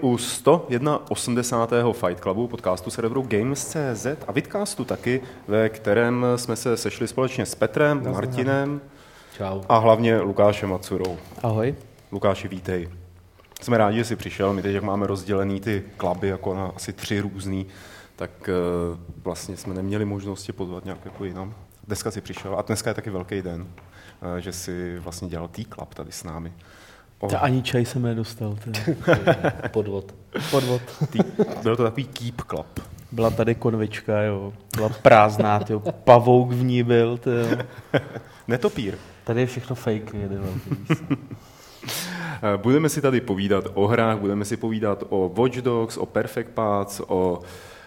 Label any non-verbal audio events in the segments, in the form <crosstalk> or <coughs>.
U 181. Fight Clubu, podcastu serveru Games.cz a vidcastu taky, ve kterém jsme se sešli společně s Petrem, Nazdar. Martinem Čau. a hlavně Lukášem Macurou. Ahoj. Lukáši, vítej. Jsme rádi, že jsi přišel. My teď, jak máme rozdělený ty kluby jako na asi tři různý, tak uh, vlastně jsme neměli možnost tě pozvat nějak jako jinam. Dneska jsi přišel a dneska je taky velký den, uh, že jsi vlastně dělal tý klub tady s námi. O, Ta ani čaj jsem nedostal. <laughs> Ty. Podvod. Podvod. tý, byl to takový keep club. Byla tady konvička, jo. Byla prázdná, ty Pavouk v ní byl, ty Netopír. Tady je všechno fake, velký. Eh, Budeme si tady povídat o hrách, budeme si povídat o Watch Dogs, o Perfect Paths, o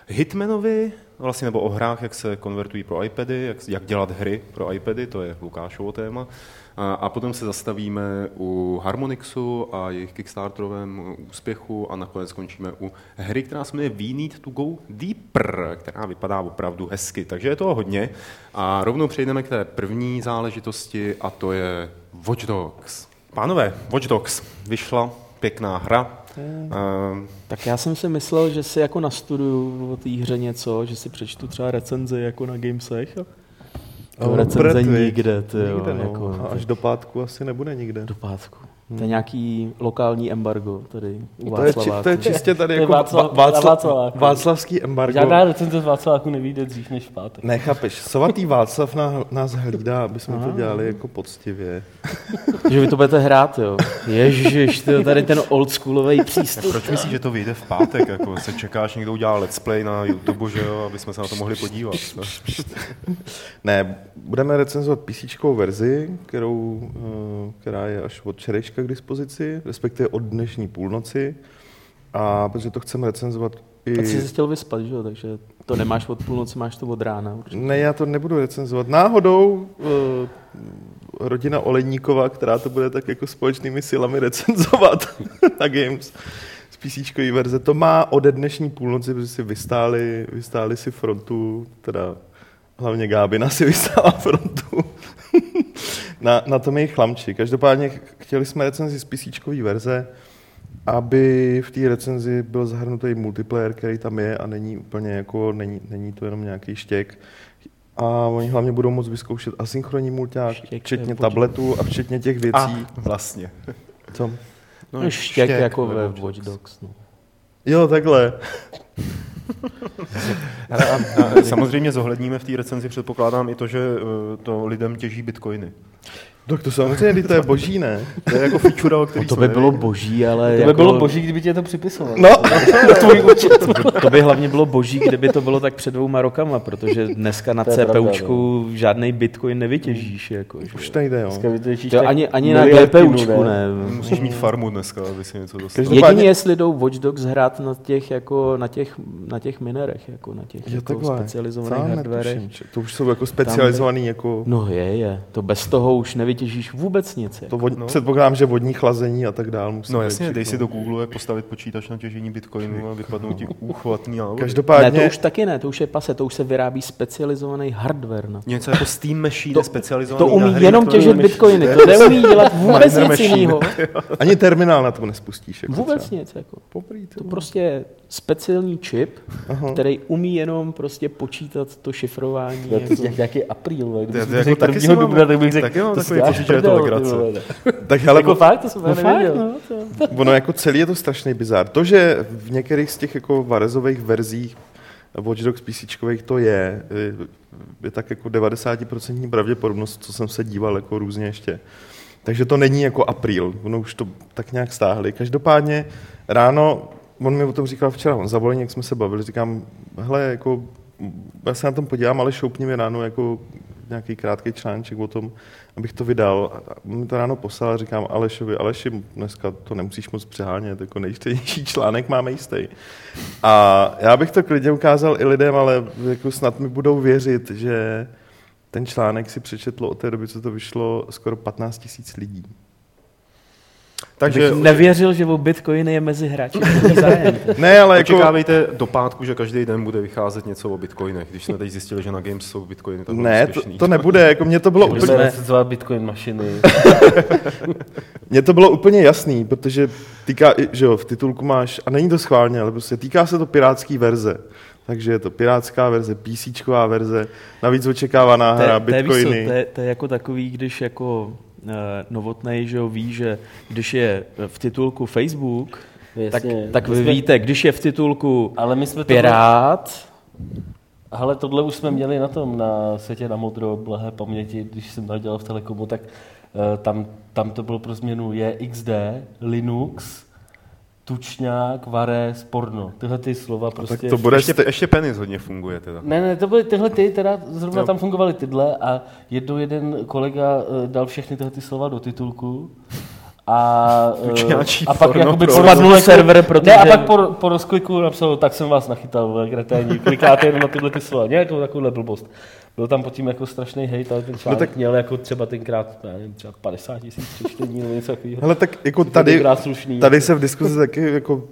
Hitmanovi, vlastně nebo o hrách, jak se konvertují pro iPady, jak, jak dělat hry pro iPady, to je Lukášovo téma. A, a potom se zastavíme u Harmonixu a jejich Kickstarterovém úspěchu a nakonec skončíme u hry, která se jmenuje We Need to Go Deeper, která vypadá opravdu hezky. Takže je toho hodně a rovnou přejdeme k té první záležitosti a to je Watch Dogs. Pánové, Watch Dogs vyšla, pěkná hra. Ehm, Tak já jsem si myslel, že si jako nastuduju o té hře něco, že si přečtu třeba recenzi jako na Gamesech. A A to ono recenze nikde, ty jo, Nikde, no. jako, A až do pátku asi nebude nikde. do pátku. To je nějaký lokální embargo tady u To je, či, to je čistě tady jako Václav- Vá- Václav, Václaváku. Václavský embargo. Žádná recenze z Václaváku nevíde dřív než v pátek. Nechápeš, svatý Václav nás, nás hlídá, aby jsme to dělali jako poctivě. Že vy to budete hrát, jo. Ježiš, to je tady ten oldschoolový přístup. proč myslíš, že to vyjde v pátek? Jako se čekáš, někdo udělá let's play na YouTube, že jo, aby jsme se na to mohli podívat. No. Ne, budeme recenzovat PC verzi, kterou, eh, která je až od včerejška k dispozici, respektive od dnešní půlnoci. A protože to chceme recenzovat i... A jsi se chtěl vyspat, že jo? Takže to nemáš od půlnoci, máš to od rána. Určitě. Ne, já to nebudu recenzovat. Náhodou uh, rodina Oleníkova, která to bude tak jako společnými silami recenzovat na Games z PC verze, to má ode dnešní půlnoci, protože si vystáli, vystáli si frontu, teda hlavně Gábina si vystála frontu na, na tom jejich chlamči. Každopádně ch- chtěli jsme recenzi z PC verze, aby v té recenzi byl zahrnutý multiplayer, který tam je a není úplně jako, není, není to jenom nějaký štěk. A oni hlavně budou moct vyzkoušet asynchronní mulťák, Štěk, včetně tabletů a včetně těch věcí. A vlastně. Co? No, štěk, jako ve Watch Watch Dogs. Dogs. No. Jo, takhle. <laughs> Hele, a, a samozřejmě zohledníme v té recenzi, předpokládám i to, že eh, to lidem těží bitcoiny. Tak to samozřejmě, to je boží, ne? To je jako feature, o který No, to by bylo boží, ale To jako, by bylo boží, kdyby tě to připisoval. No, tvůj účet. To, to by hlavně bylo boží, kdyby to bylo tak před dvěma rokama, protože dneska na To je pravda, CPUčku žádný bitcoin nevytěžíš. Jako, že? už nejde, jo. To tak ani, ani na GPUčku ne. Musíš mít farmu dneska, aby si něco dostal. Každopádně- Jedině jestli jdou Watch Dogs hrát na těch, jako, na těch, na těch minerech, jako na těch jako takhle. specializovaných hardwarech. To už jsou jako specializovaný, jako... No je, je. To bez toho už nevytěžíš vůbec nic. To Jako. vod, no. Předpokládám, že vodní chlazení a tak dál musí No jasně, dej si do Google, jak postavit počítač na těžení bitcoinu a vypadnou ti úchvatný návody. Ne, Každopádně, to už taky ne, to už je pase, to už se vyrábí specializovaný hardware. Na. Něco jako Steam Machine To- specializovaný To umí na hry, jenom těžit bitcoiny, to neumí dělat vůbec nic jiného. ani terminál na to nespustíš. Jako Vůbec třeba. nic. Jako. Poprý, To prostě speciální čip, Aha. který umí jenom prostě počítat to šifrování. To je Jako. jak nějaký apríl, ne? je- Kdyby to jsi jako řekl taky si dubna, tak bych řekl, taky mám to takový si pocit, dáš že je to prdel, legrace. ty vole. <laughs> Tak hele, Jako fakt, to jsem No fakt, no, to. ono jako celý je to strašný bizár. To, že v některých z těch jako varezových verzích Watch Dogs PC to je, je, je tak jako 90% pravděpodobnost, co jsem se díval jako různě ještě. Takže to není jako apríl, ono už to tak nějak stáhli. Každopádně ráno, on mi o tom říkal včera, on zavolal, jak jsme se bavili, říkám, hele, jako, já se na tom podívám, ale šoupni mi ráno jako nějaký krátký článček o tom, abych to vydal. A mi to ráno poslal a říkám Alešovi, Aleši, dneska to nemusíš moc přehánět, jako nejčtenější <laughs> článek máme jistý. A já bych to klidně ukázal i lidem, ale jako snad mi budou věřit, že ten článek si přečetlo od té doby, co to vyšlo, skoro 15 tisíc lidí. Takže Bych nevěřil, že o bitcoiny je mezi hráči. <laughs> Ne, ale jako... Očekávejte do pátku, že každý den bude vycházet něco o bitcoinech. Když jsme teď zjistili, že na Games jsou bitcoiny, tak Ne, to, to nebude, jako mě to bylo úplně, Budeme recenzovat Bitcoin mašiny. <laughs> mně to bylo úplně jasný, protože týká, že jo, v titulku máš, a není to schválně, ale prostě týká se to pirátský verze. Takže je to pirátská verze, PCčková verze, navíc očekávaná To je- hra, to je, bitcoiny. To je, to je jako takový, když jako novotnej, že jo, ví, že když je v titulku Facebook, tak, Jasně. tak My vy jsme- víte, když je v titulku Ale my jsme to... Pirát, Ale tohle už jsme měli na tom, na světě na modro, blahé paměti, když jsem tam dělal v Telekomu, tak uh, tam, tam to bylo pro změnu JXD, Linux, tučňák, vares, porno. Tyhle ty slova prostě... to bude Ještě, ste- ještě penis hodně funguje teda. Ne, ne, to byly tyhle ty, teda zrovna Jo. tam fungovaly tyhle a jednou jeden kolega eh, dal všechny tyhle ty slova do titulku a, eh, Tučňáčí a pak jakoby pro- spadnul server, protože- Ne, a pak po, po rozkliku napsal, tak jsem vás nachytal, kreténi, klikáte jenom na tyhle ty slova. Nějakou takovouhle blbost. Byl tam pod tím jako strašný hejt, ale ten článek tak- tak... měl jako třeba tenkrát, já nevím, třeba 50 tisíc přečtení nebo něco takového. Hele, tak jako tady, tady se v diskuzi taky jako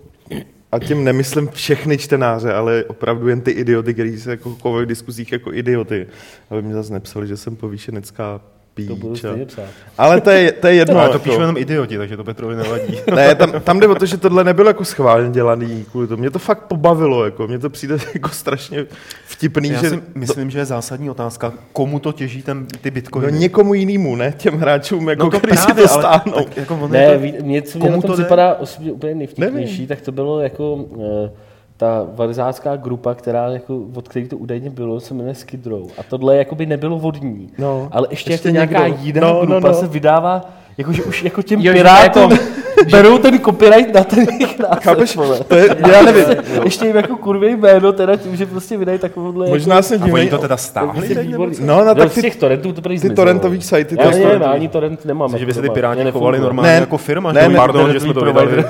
a tím nemyslím všechny čtenáře, ale opravdu jen ty idioty, kteří se jako chovají v diskuzích jako idioty. Aby mi zase nepsali, že jsem povýšenecká To budu píč. stejně psát. Ale to je, to je jedno. No, ale to jako. píšou jenom idioti, takže to Petrovi nevadí. <laughs> Ne, tam, tam jde o to, že <laughs> tohle nebylo jako schválně dělaný kvůli tomu. Mě to fakt pobavilo, jako. Mně to přijde <laughs> jako strašně vtipný, Já že si myslím, že je zásadní otázka, komu to těží ten, ty no, bitcoiny. někomu jinému, ne těm hráčům, jako, no to který si právě, to ale stáhnou. tak jako Ne, to, mě, co mě komu na tom to připadá osobně úplně nejvtipnější, Nevím. tak to bylo jako eh, ta varizácká grupa, která jako, od které to údajně bylo, se jmenuje Skid Row. A tohle jakoby nebylo vodní. No, ale ještě, ještě jako nějaká jiná No, no, grupa no. se vydává, jakože už jako těm Jo, pirátům jako- <laughs> berou ten copyright na ten jejich název. Chápeš? vole. To je, já nevím. Ještě jim jako kurvě jméno, teda tím, že prostě vydají takovouhle... Možná jsem a oni to teda stáhli? jako, výborný. co? No, no, No, tak z ty, těch torrentů to prý ty torrentový sajty, to Já nevím, ani torrent nemám. Že by jako se ty piráti chovali normálně jako firma, ne, pardon, že jsme to vydali.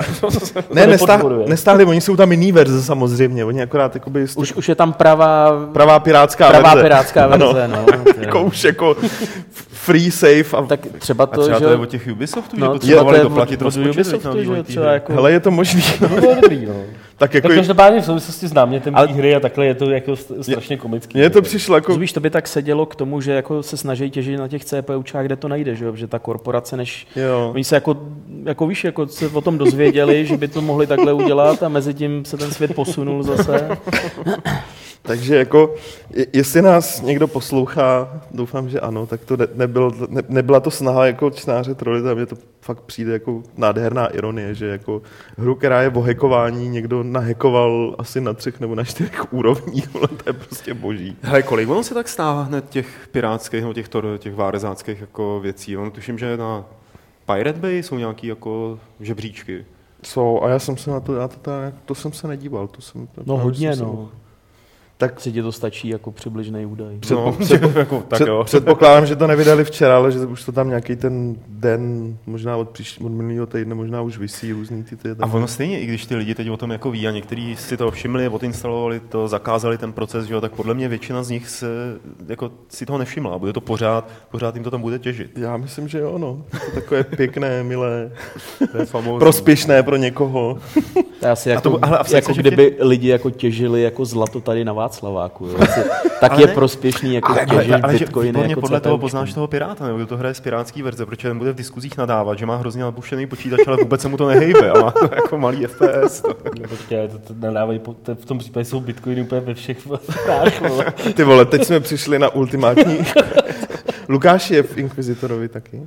ne, <laughs> nestáhli, oni jsou tam jiný verze samozřejmě, oni akorát jakoby už, už je tam pravá, pravá pirátská pravá verze. pirátská Ano. verze, no. <laughs> jako už jako free safe a Tak třeba A to, třeba že... to je od těch Ubisoftů, že No, potřebovali to je doplatit rozpočet Ubisoftu, na že třeba jako... hele, je to možný. To by bylo dobrý, no. Tak jako Tak každopádně v souvislosti s námětem Ale- hry a takhle je to jako st- strašně komický. mně to přišlo jako, Rozumíš, to by tak sedělo k tomu, že jako se snaží těžit na těch CPUčkách, kde to najde, že jo? Že ta korporace, než jo. Oni se jako, jako víš, jako se o tom dozvěděli, že by to mohli takhle udělat a mezi tím se ten svět posunul zase. <laughs> Takže jako, je- jestli nás někdo poslouchá, doufám, že ano, tak to ne, nebyl, ne, nebyla to snaha jako čtenáře trolit, a mně to fakt přijde jako nádherná ironie, že jako hru, která je o hackování, někdo nahekoval asi na třech nebo na čtyřech úrovních, ale to je prostě boží. Hele, kolik ono se tak stává hned těch pirátských nebo těch, tor, těch várezáckých jako věcí? Ono tuším, že na Pirate Bay jsou nějaký jako žebříčky. Jsou, a já jsem se na to, já to, to, to jsem se nedíval, to jsem... to No hodně, jsem se- no. Tak Si ti to stačí jako přibližný údaj. No, <laughs> jako, tak Před, jo. předpokládám, že to nevydali včera, ale že už to tam nějaký ten den, možná od, příští, od minulého týdne, možná už vysí různý ty, ty A ono stejně, i když ty lidi teď o tom jako ví a někteří si to všimli, odinstalovali to, zakázali ten proces, že jo, tak podle mě většina z nich se, jako, si toho nevšimla. Bude to pořád, pořád jim to tam bude těžit. Já myslím, že jo, no. Je to takové pěkné, milé, To je famózní. prospěšné pro někoho. To je asi A jako, to- ale a jako kdyby lidi jako těžili jako zlato tady na Václaváku. Jo. Asi, <laughs> tak Ale je ne. prospěšný jako Ale, těžit ale, ale bitcoiny výborně jako podle toho CPUčky. poznáš toho piráta, nebo kdo to hraje z pirátský verze, protože ten bude v diskuzích nadávat, že má hrozně nabušený počítač, ale vůbec se mu to nehejbe a má to <laughs> jako malý FPS. To. No, počkej, to, to nadávají, po- to, v tom případě jsou bitcoiny úplně ve všech. <laughs> Ty vole, teď jsme přišli na ultimátní... Lukáš je v Inquisitorovi taky.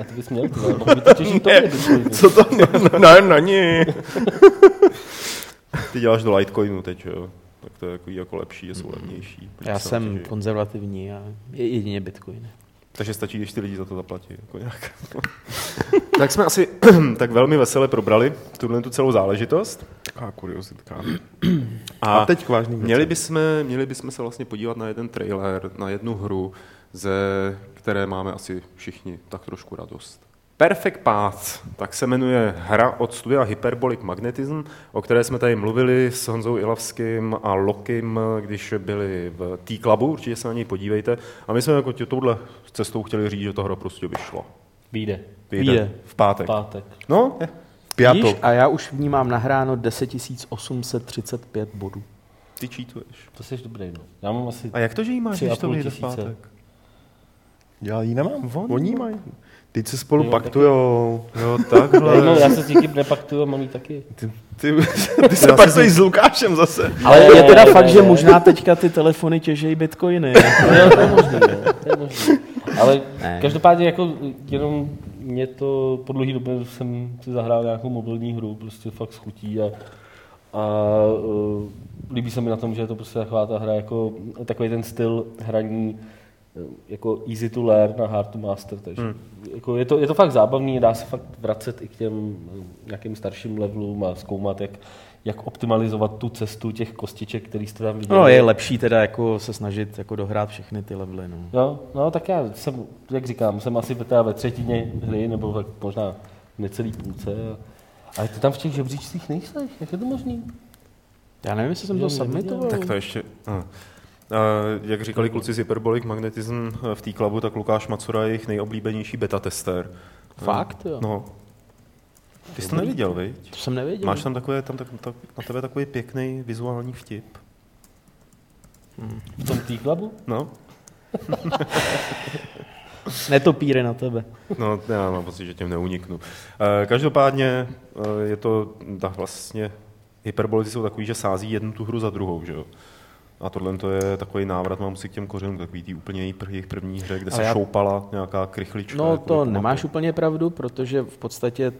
A ty bys měl, vole, mohl by to těžit to bitcoiny. Co to? No, no, no, ní. Ty děláš do Litecoinu teď, jo. Tak to je jako, jako lepší, je jsou levnější. Já Se jsem zatěží. konzervativní a je jedině bitcoiny. Takže stačí, když ty lidi za to zaplatí. Jako nějak. <laughs> tak jsme asi <clears throat> tak velmi vesele probrali tuhle tu celou záležitost. Taková kuriozitka. A, A teď k vážným měli bychom, měli bychom se vlastně podívat na jeden trailer, na jednu hru, ze které máme asi všichni tak trošku radost. Perfect Path, tak se jmenuje hra od studia Hyperbolic Magnetism, o které jsme tady mluvili s Honzou Ilavským a Lokim, když byli v T-Clubu, určitě se na něj podívejte. A my jsme jako tě- touhle cestou chtěli říct, že to hra prostě vyšla. Vyjde. Vyjde. V pátek. Pátek. No, je. Piatok. Víš, a já už v ní mám nahráno 10 835 bodů. ty cheatuješ. To jsi dobrý, no. Já mám asi... A jak to, že jí máš, když to vyjde v pátek? Já ji nemám. On? Oni mají. Teď se spolu Jo, paktujou. Jo, Já, takhle. no, já se s nikým nepaktuju a mám taky. Ty, ty, ty <laughs> se paktují s Lukášem zase. Ale Ne, je teda ne, fakt, ne, že ne. možná teďka ty telefony těžejí bitcoiny. <laughs> Jo, to je možný, no. to je možný. Ale Ne. každopádně jako jenom mě to po dlouhý době jsem si zahrál nějakou mobilní hru, prostě fakt schutí a, a uh, líbí se mi na tom, že je to prostě taková ta hra, jako takový ten styl hraní jako easy to learn a hard to master, takže hmm. jako je, to, je to fakt zábavný, dá se fakt vracet i k těm eh, nějakým starším levelům a zkoumat, jak, jak optimalizovat tu cestu těch kostiček, který jste tam viděli. No je lepší teda jako se snažit jako dohrát všechny ty levely. No. Jo, no tak já jsem, jak říkám, jsem asi teda ve třetině hry, nebo tak možná necelý půlce. A, ale ty tam v těch žebříčcích nejseš, jak je to možný? Já nevím, jestli jsem to submitoval. Tak to ještě... A jak říkali kluci z Hyperbolic Magnetism v té klubu, tak Lukáš Macura je jejich nejoblíbenější beta tester. Fakt, jo. No. Ty jsi to neviděl, viď? To jsem nevěděl. Máš tam takové, tam tak, tak, na tebe takový pěkný vizuální vtip. V tom T-Clubu? No, <laughs> Netopíry na tebe. no já mám pocit, že těm neuniknu. Eh, Každopádně eh, je to tak vlastně, hyperbolici jsou takový, že sází jednu tu hru za druhou, že jo? A tohle to je takový návrat, mám si k těm kořenům, takový tý úplně jejich pr- jejich první hře, kde se já- šoupala nějaká krychlička. No jako to do nemáš úplně pravdu, protože v podstatě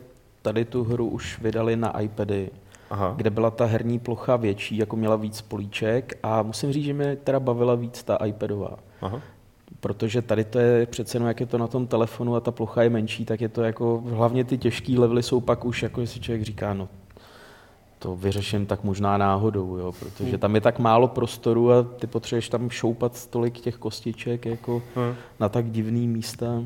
tady tu hru už vydali na iPady, Aha. kde byla ta herní plocha větší, jako měla víc políček a musím říct, že mě teda bavila víc ta iPadová. Aha. Protože tady to je přece jenom, jak je to na tom telefonu a ta plocha je menší, tak je to jako, hlavně ty těžký levely jsou pak už, jako jestli člověk říká, no to vyřeším tak možná náhodou, jo, protože tam je tak málo prostoru a ty potřebuješ tam šoupat tolik těch kostiček jako Hm. na tak divný místa.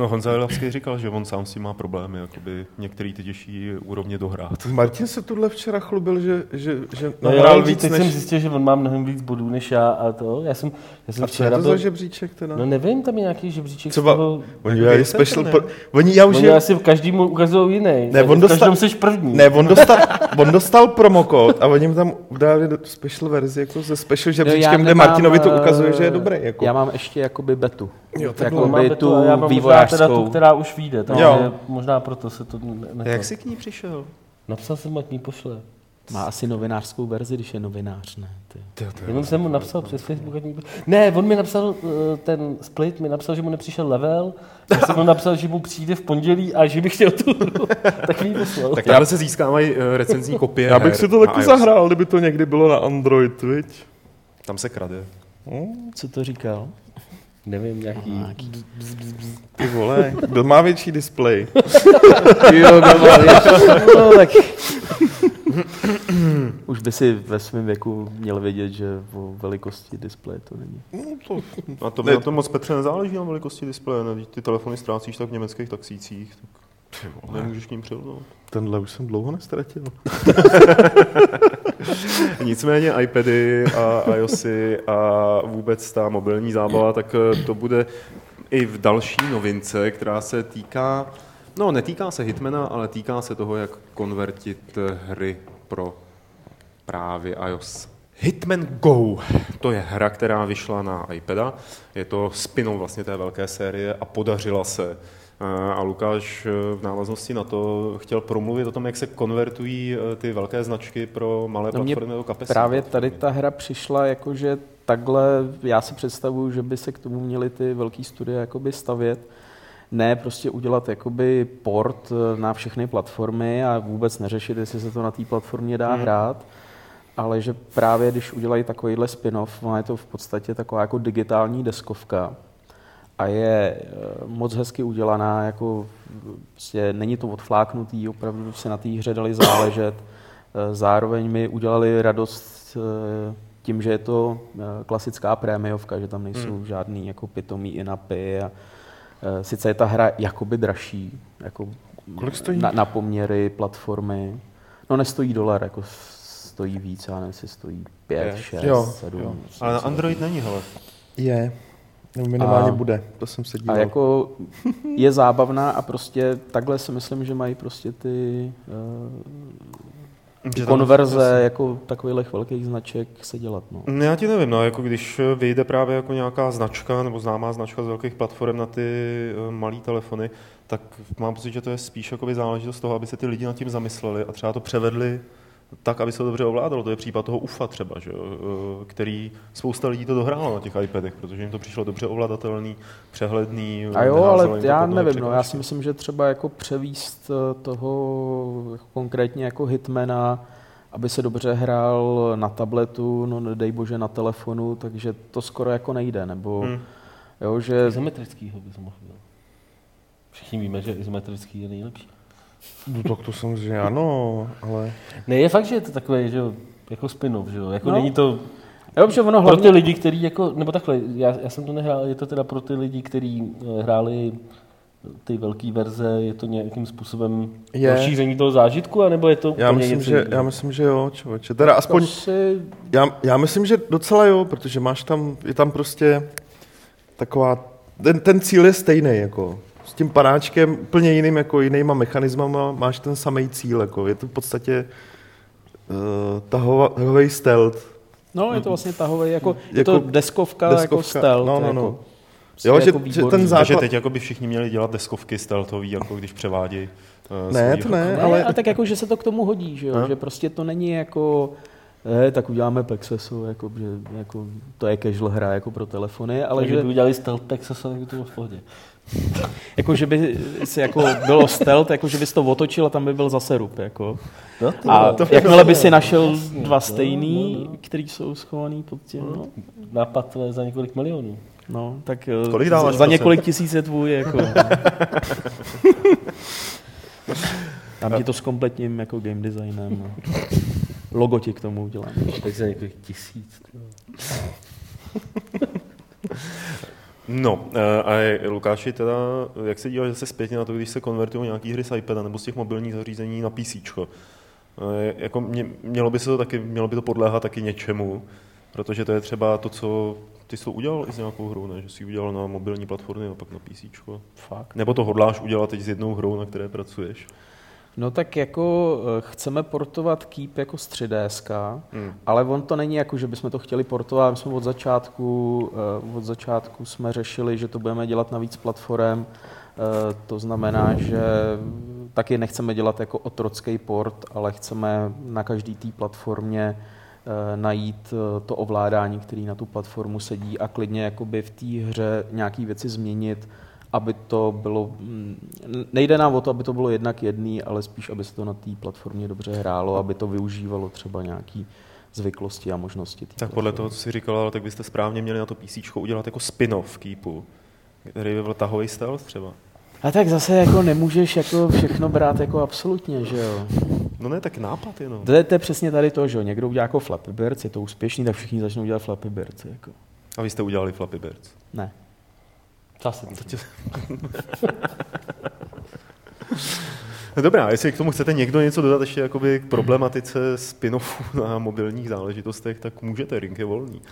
No Honza Jelavský říkal, že on sám s tím má problémy, jakoby některý ty těžší úrovně dohrát. Martin se tuhle včera chlubil, že, že, že No jo, víc teď než... jsem zjistil, že on má mnohem víc bodů než já a to. Já jsem, já jsem A co je včera to byl... za žebříček teda? No nevím, tam je nějaký žebříček Třeba- z toho... Oni Jako dělají je special... Pro... Oni, já už Oni je... asi v každému ukazují jiný. Ne, on v dostal- každém seš první. Ne, on dostal, on dostal promokód a oni mu tam do special verzi jako se special žebříčkem, kde nemám, Martinovi to eh, ukazuje, že je dobrý. Jako. Já mám ještě jakoby betu. Jo, tak On má jakoby betu tu já možná teda tu, která už vyjde, takže Jo. možná proto se to ne, ne Jak jsi k ní přišel? Napsal jsem, ať mi pošle. Má asi novinářskou verzi, když je novinář, ne? Ty. Jenom jsem mu napsal přes Facebook, ať mi pošle. Ne, on mi napsal, eh, ten split mi napsal, že mu nepřišel level, já jsem mu napsal, že mu přijde v pondělí a že bych chtěl tu <laughs> tak mi poslal. Tak tady se získávají eh, recenzní kopie Já bych si to taky zahrál, kdyby to někdy bylo na Android, viď? Tam se krade. Co to říkal? Nevím, nějaký... Ty vole, kdo má větší displej? <laughs> jo, no, tak... Už by si ve svém věku měl vědět, že o velikosti displeje to není. No, to, A to by na tom moc Petře nezáleží na velikosti displeje, ne? Ty telefony ztrácíš tak v německých taxících, tak nemůžeš k ním přilnout. tenhle už jsem dlouho nestratil. <laughs> <laughs> Nicméně iPady a iOSy a vůbec ta mobilní zábava, tak eh, to bude i v další novince, která se týká, no netýká se Hitmana, ale týká se toho, jak konvertit hry pro právě iOS. Hitman Go, to je hra, která vyšla na iPada, je to spin vlastně té velké série a podařila se. A Lukáš eh, v návaznosti na to chtěl promluvit o tom, jak se konvertují eh, ty velké značky pro malé No platformy nebo kapesy. Právě tady ta hra přišla jakože takhle, já si představuju, že by se k tomu měly ty velké studie jakoby stavět. Ne prostě udělat jakoby port eh, na všechny platformy a vůbec neřešit, jestli se to na té platformě dá Hmm. hrát, ale že právě když udělají takovýhle spin-off, je to v podstatě taková jako digitální deskovka a je eh, moc hezky udělaná, jako prostě není to odfláknutý, opravdu se na té hře dali záležet. Eh, Zároveň mi udělali radost eh, tím, že je to klasická prémiovka, že tam nejsou Hmm. žádný jako pitomý inapy a sice je ta hra jakoby dražší, jako Kolik stojí? Na, na poměry platformy. No nestojí dolar, jako stojí víc, já nevím, jestli stojí pět, Je. šest, Jo, sedm. jo. Ale na Android není, hele. Je. No, minimálně A- bude, to jsem se A díval. jako je zábavná a prostě takhle si myslím, že mají prostě ty uh, tam- konverze jako takových velkých značek se dělat. No. No, Já ti nevím, no, jako když vyjde právě jako nějaká značka nebo známá značka z velkých platform na ty uh, malé telefony, tak mám pocit, že to je spíš jakoby záležitost toho, aby se ty lidi nad tím zamysleli a třeba to převedli tak, aby se to dobře ovládalo. To je případ toho UFA třeba, že, jo, eh, který spousta lidí to dohrálo na těch iPadech, protože jim to přišlo dobře ovladatelný, přehledný. A jo, ale já nevím, no, já si myslím, že třeba jako převíst eh, toho jako konkrétně jako hitmana, aby se dobře hrál na tabletu, no nedej bože na telefonu, takže to skoro jako nejde, nebo Hmm. jo, že Izometrickýho by se mohl dělat. Všichni víme, že izometrický je nejlepší. No tak to samozřejmě ano, ale... Ne, je fakt, že je to takové, že jo, jako spin-off, že jo, jako No. není to jo, že ono pro ty hlavně, lidi, kteří jako, nebo takhle, já, já jsem to nehrál, je to teda pro ty lidi, kteří eh, hráli ty velké verze, je to nějakým způsobem Je. rozšíření toho zážitku, anebo je to Já úplně myslím, že, jiného? já myslím, že jo, člověče. Teda aspoň, si, já, já myslím, že docela jo, protože máš tam, je tam prostě taková, ten, ten cíl je stejný, jako. S tím panáčkem úplně jiným, jako jinýma mechanismama máš ten samý cíl, jako. Je to v podstatě uh, tahový stealth. no je to vlastně tahový, jako, je Jako to deskovka, deskovka jako deskovka, stealth, no, no, jako, no. prostě Jo, že- jako že ten zá- Takže základ- teď jako by všichni měli dělat deskovky stealthový, jako když převádějí. Uh, Ne, to ne, Ne, ale- a tak jako, že se to k tomu hodí, že, jo? No. že prostě to není jako, eh, tak uděláme Pexesu, jako, že jako, to je casual hra jako pro telefony, ale Ale že, by udělali stealth Texas, tak by to bylo v pohodě. Jako, že by si jako bylo stealth, jako, že bys to otočil a tam by byl zase rup. Jako. No, to A bylo- jakmile by si našel Jasně, dva no, stejný, no, no. který jsou schovaný pod tím, no, Nápad eh, za několik milionů. no tak eh, Kolik dáváš za procent? několik tisíc je tvůj. Jako. <laughs> Dám ti to s kompletním jako game designem. No. Logo ti k tomu udělám. Tak za několik tisíc. <laughs> No, eh, a Lukáši, teda, jak se díváš zase zpětně na to, když se konvertují nějaký hry z iPada nebo z těch mobilních zařízení na PC? Jako mě, mělo by se to taky, mělo by to podléhat taky něčemu, protože to je třeba to, co ty jsi to udělal i s nějakou hrou, ne? že jsi udělal na mobilní platformy a pak na PC. Fakt. Nebo to hodláš udělat teď s jednou hrou, na které pracuješ? No tak jako eh, chceme portovat Keep jako z 3DS, Hmm. ale on to není jako, že bychom to chtěli portovat. My jsme od začátku, eh, od začátku jsme řešili, že to budeme dělat na víc platform. Eh, To znamená, že taky nechceme dělat jako otrocký port, ale chceme na každý té platformě najít to ovládání, který na tu platformu sedí a klidně jakoby v té hře nějaké věci změnit, aby to bylo, mm, nejde nám o to, aby to bylo jednak jedný, ale spíš, aby se to na té platformě dobře hrálo, aby to využívalo třeba nějaký zvyklosti a možnosti. Tak podle platformy. toho, co jsi říkal, ale tak byste správně měli na to PC udělat jako spin-off Keepu, který by byl tahový stealth třeba. A tak zase jako nemůžeš jako všechno brát jako absolutně, že jo. No ne, tak nápad jenom. To je, to je přesně tady to, že jo. Někdo udělá jako Flappy Birds, je to úspěšný, tak všichni začnou dělat Flappy Birds. Jako. A vy jste udělali Flappy Birds. Ne. Zase to No Dobrá, jestli k tomu chcete někdo něco dodat ještě jakoby k problematice spin-offů na mobilních záležitostech, tak můžete, Rink je volný.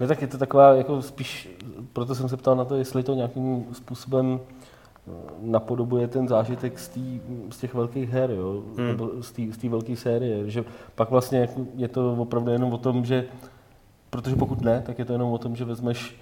No tak je to taková, jako spíš, proto jsem se ptal na to, jestli to nějakým způsobem eh, napodobuje ten zážitek z, tý, z těch velkých her, jo? Hmm. nebo z té z té velké série, že pak vlastně je to opravdu jenom o tom, že, protože pokud ne, tak je to jenom o tom, že vezmeš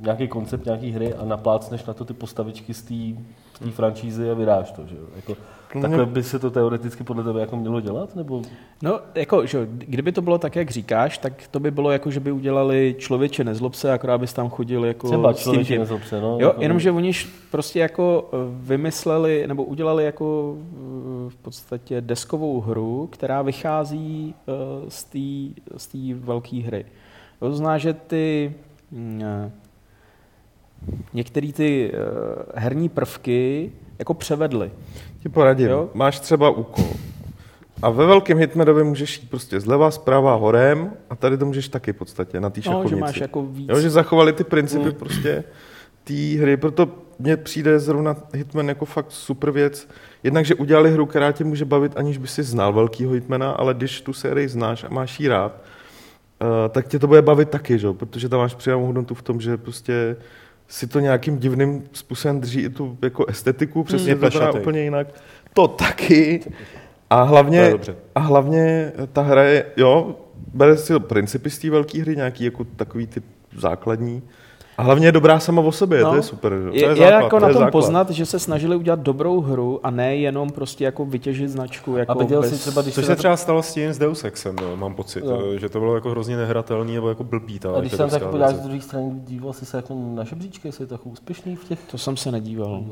nějaký koncept nějaký hry a naplácneš na to ty postavičky z té franšízy a vydáš to, že jo? Jako, takhle by se to teoreticky podle tebe jako mělo dělat, nebo No, jako, že, kdyby to bylo tak, jak říkáš, tak to by bylo jako, že by udělali člověče nezlob se, akorát bys tam chodil jako třeba s tím tím. nezlob se, no? Jo, jako, jenomže oni prostě jako eh, vymysleli, nebo udělali jako eh, v podstatě deskovou hru, která vychází eh, z té z velké hry. To znamená, že ty mm, některé ty eh, herní prvky jako převedli. Ti poradím, Jo? máš třeba úkol. A ve velkém hitmanovi můžeš jít prostě zleva, zprava, horem a tady to můžeš taky v podstatě na té No, šachovnici. že máš jako víc. Jo, že zachovali ty principy Mm. prostě té hry, proto mně přijde zrovna Hitman jako fakt super věc. Jednak, že udělali hru, která tě může bavit, aniž by si znal velkýho Hitmana, ale když tu sérii znáš a máš ji rád, uh, tak tě to bude bavit taky, že? jo? protože tam máš přidanou hodnotu v tom, že prostě si to nějakým divným způsobem drží i tu jako estetiku, přesně to vypadá úplně jinak. To taky. A hlavně, a hlavně ta hra je, jo, bere si principy z té velké hry, nějaký jako takový ty základní. A hlavně je dobrá sama o sobě, No. to je super. že jo. Je, to je, základ, jako to na je tom základ. poznat, že se snažili udělat dobrou hru a ne jenom prostě jako vytěžit značku. Jako A viděl bez... jsi třeba, když Což se to- třeba stalo s tím s Deus Exem, no, mám pocit, No. že to bylo jako hrozně nehratelný nebo jako blbý ta A když se tam tak podíváš z druhé strany, díval jsi se jako na žebříčky, jestli je to jako úspěšný v těch, To jsem se nedíval.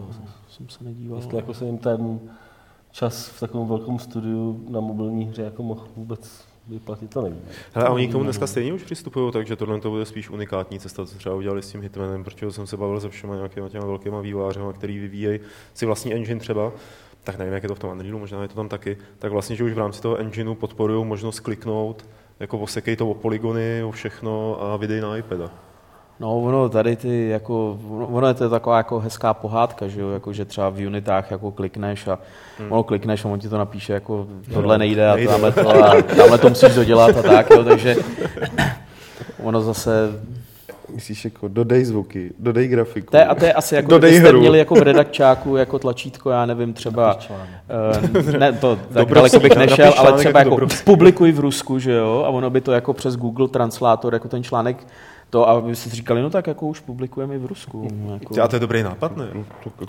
jsem se nedíval. jestli jako se jim ten čas v takovém velkém studiu na mobilní hře jako mohl vůbec vyplatit, to nevím. Hele, a oni k tomu dneska stejně už přistupují, takže tohle to bude spíš unikátní cesta, co třeba udělali s tím Hitmanem, protože jsem se bavil se všema nějakýma těma velkýma vývojářema, který vyvíjejí si vlastní engine třeba, tak nevím, jak je to v tom Unrealu, možná je to tam taky, tak vlastně, že už v rámci toho engineu podporují možnost kliknout, jako osekej to o polygony, o všechno a vydej na iPada. No ono tady ty jako, ono- je to taková jako hezká pohádka, že jo, jako že třeba v unitách jako klikneš a hmm. ono klikneš a on ti to napíše jako tohle nejde a tamhle to, a tamhle to musíš dodělat a tak, jo, takže <clears throat> ono zase, Myslíš jako dodej zvuky, dodej grafiku. to je, a to je asi jako, Dodej kdybyste hru. měli jako v <laughs> redakčáku jako tlačítko, já nevím, třeba, uh, ne, to tak Dobrovský, daleko bych nešel, ale třeba jako jako publikuj v Rusku, že jo, a ono by to jako přes Google Translátor, jako ten článek, to, a vy si říkali, no tak jako už publikujeme i v Rusku. Jako. A to je dobrý nápad, ne?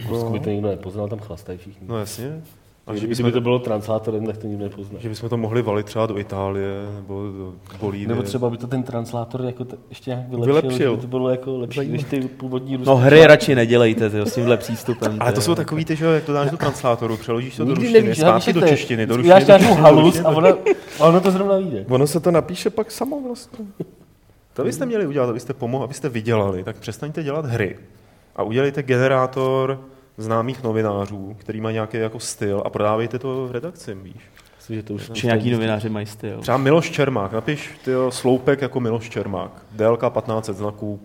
Prostě by to nikdo nepoznal, tam chlastají všichni. No jasně. A že Kdyby, to bylo translátorem, tak to nikdo nepozná. že bychom to mohli valit třeba do Itálie nebo do Bolívie. Nebo třeba by to ten translátor jako t- ještě nějak vylepšil, Vylepšil. že by to bylo jako lepší, než ty původní ruské No hry radši nedělejte tyjo, s tímhle přístupem. Ale to jsou takový ty, že jak to dáš do translátoru, přeložíš to do Nikdy ruštiny, nevíš, zpátky do češtiny, do ruštiny, do nějakou češtiny, do halus ruštiny, a <laughs> do- ono, a ono to zrovna vyjde. Ono se to napíše pak samo vlastně. To byste měli udělat, abyste pomohli, abyste vydělali, tak přestaňte dělat hry a udělejte generátor známých novinářů, který má nějaký jako styl a prodávejte to v redakci, víš. Myslím, že to už Či nějaký novináři mají styl. Třeba Miloš Čermák, napiš tyjo, sloupek jako Miloš Čermák, délka 1500 znaků,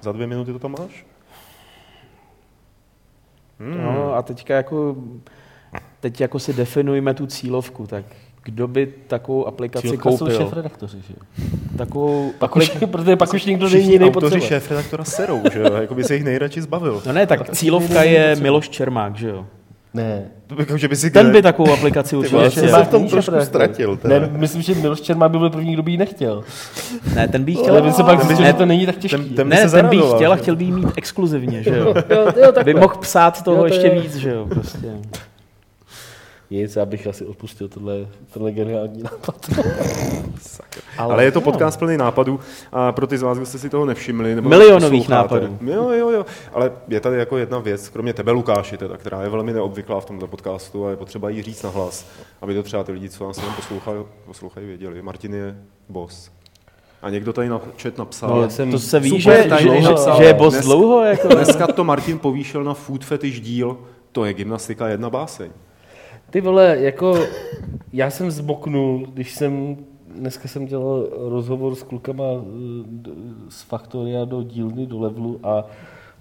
za dvě minuty to tam máš? Hmm. No a teďka jako, teď jako si definujeme tu cílovku, tak kdo by takovou aplikaci jsou koupil? šéf-redaktoři, že jo? Takovou, Pak už, protože pak už nikdo není jiný autoři potřeba. šéf-redaktora serou, že jo, jako by se jich nejradši zbavil. no ne, tak cílovka je Miloš Čermák, že jo? Ne. Jako, že by si Ten by takovou aplikaci určitě jsem chtěl. se v tom trošku ztratil, teda. Ne, myslím, že Miloš Čermák by byl první, kdo by ji nechtěl. Ne, ten by jí Ale chtěl, by se pak zjistil, že to není tak těžký. ten- ten- by ne, se ten by jí zaradoval, chtěl a chtěl by jí mít exkluzivně, že jo? <laughs> Jo, jo, By mohl psát toho Jo, to ještě je- víc, že jo, prostě. Nic, já bych asi odpustil tohle, tohle geniální nápad. <laughs> Ale, ale je to podcast plný nápadů a pro ty z vás, kdo jste si toho nevšimli, nebo Milionových nápadů. Jo, jo, jo. Ale je tady jako jedna věc, kromě tebe, Lukáši, teda, která je velmi neobvyklá v tomto podcastu a je potřeba jí říct na hlas, aby to třeba ty lidi, co nás jenom poslouchají, poslouchají věděli. Martin je boss. A někdo tady na chat napsal, No, jsem to se ví, že, tajný že, napsal. že je boss Dnes- dlouho, jako. dneska to Martin povýšil na food fetish díl, to je gymnastika jedna báseň. Ty vole, jako já jsem zboknul, když jsem, dneska jsem dělal rozhovor s klukama eh, z Faktoria do dílny, do levelu a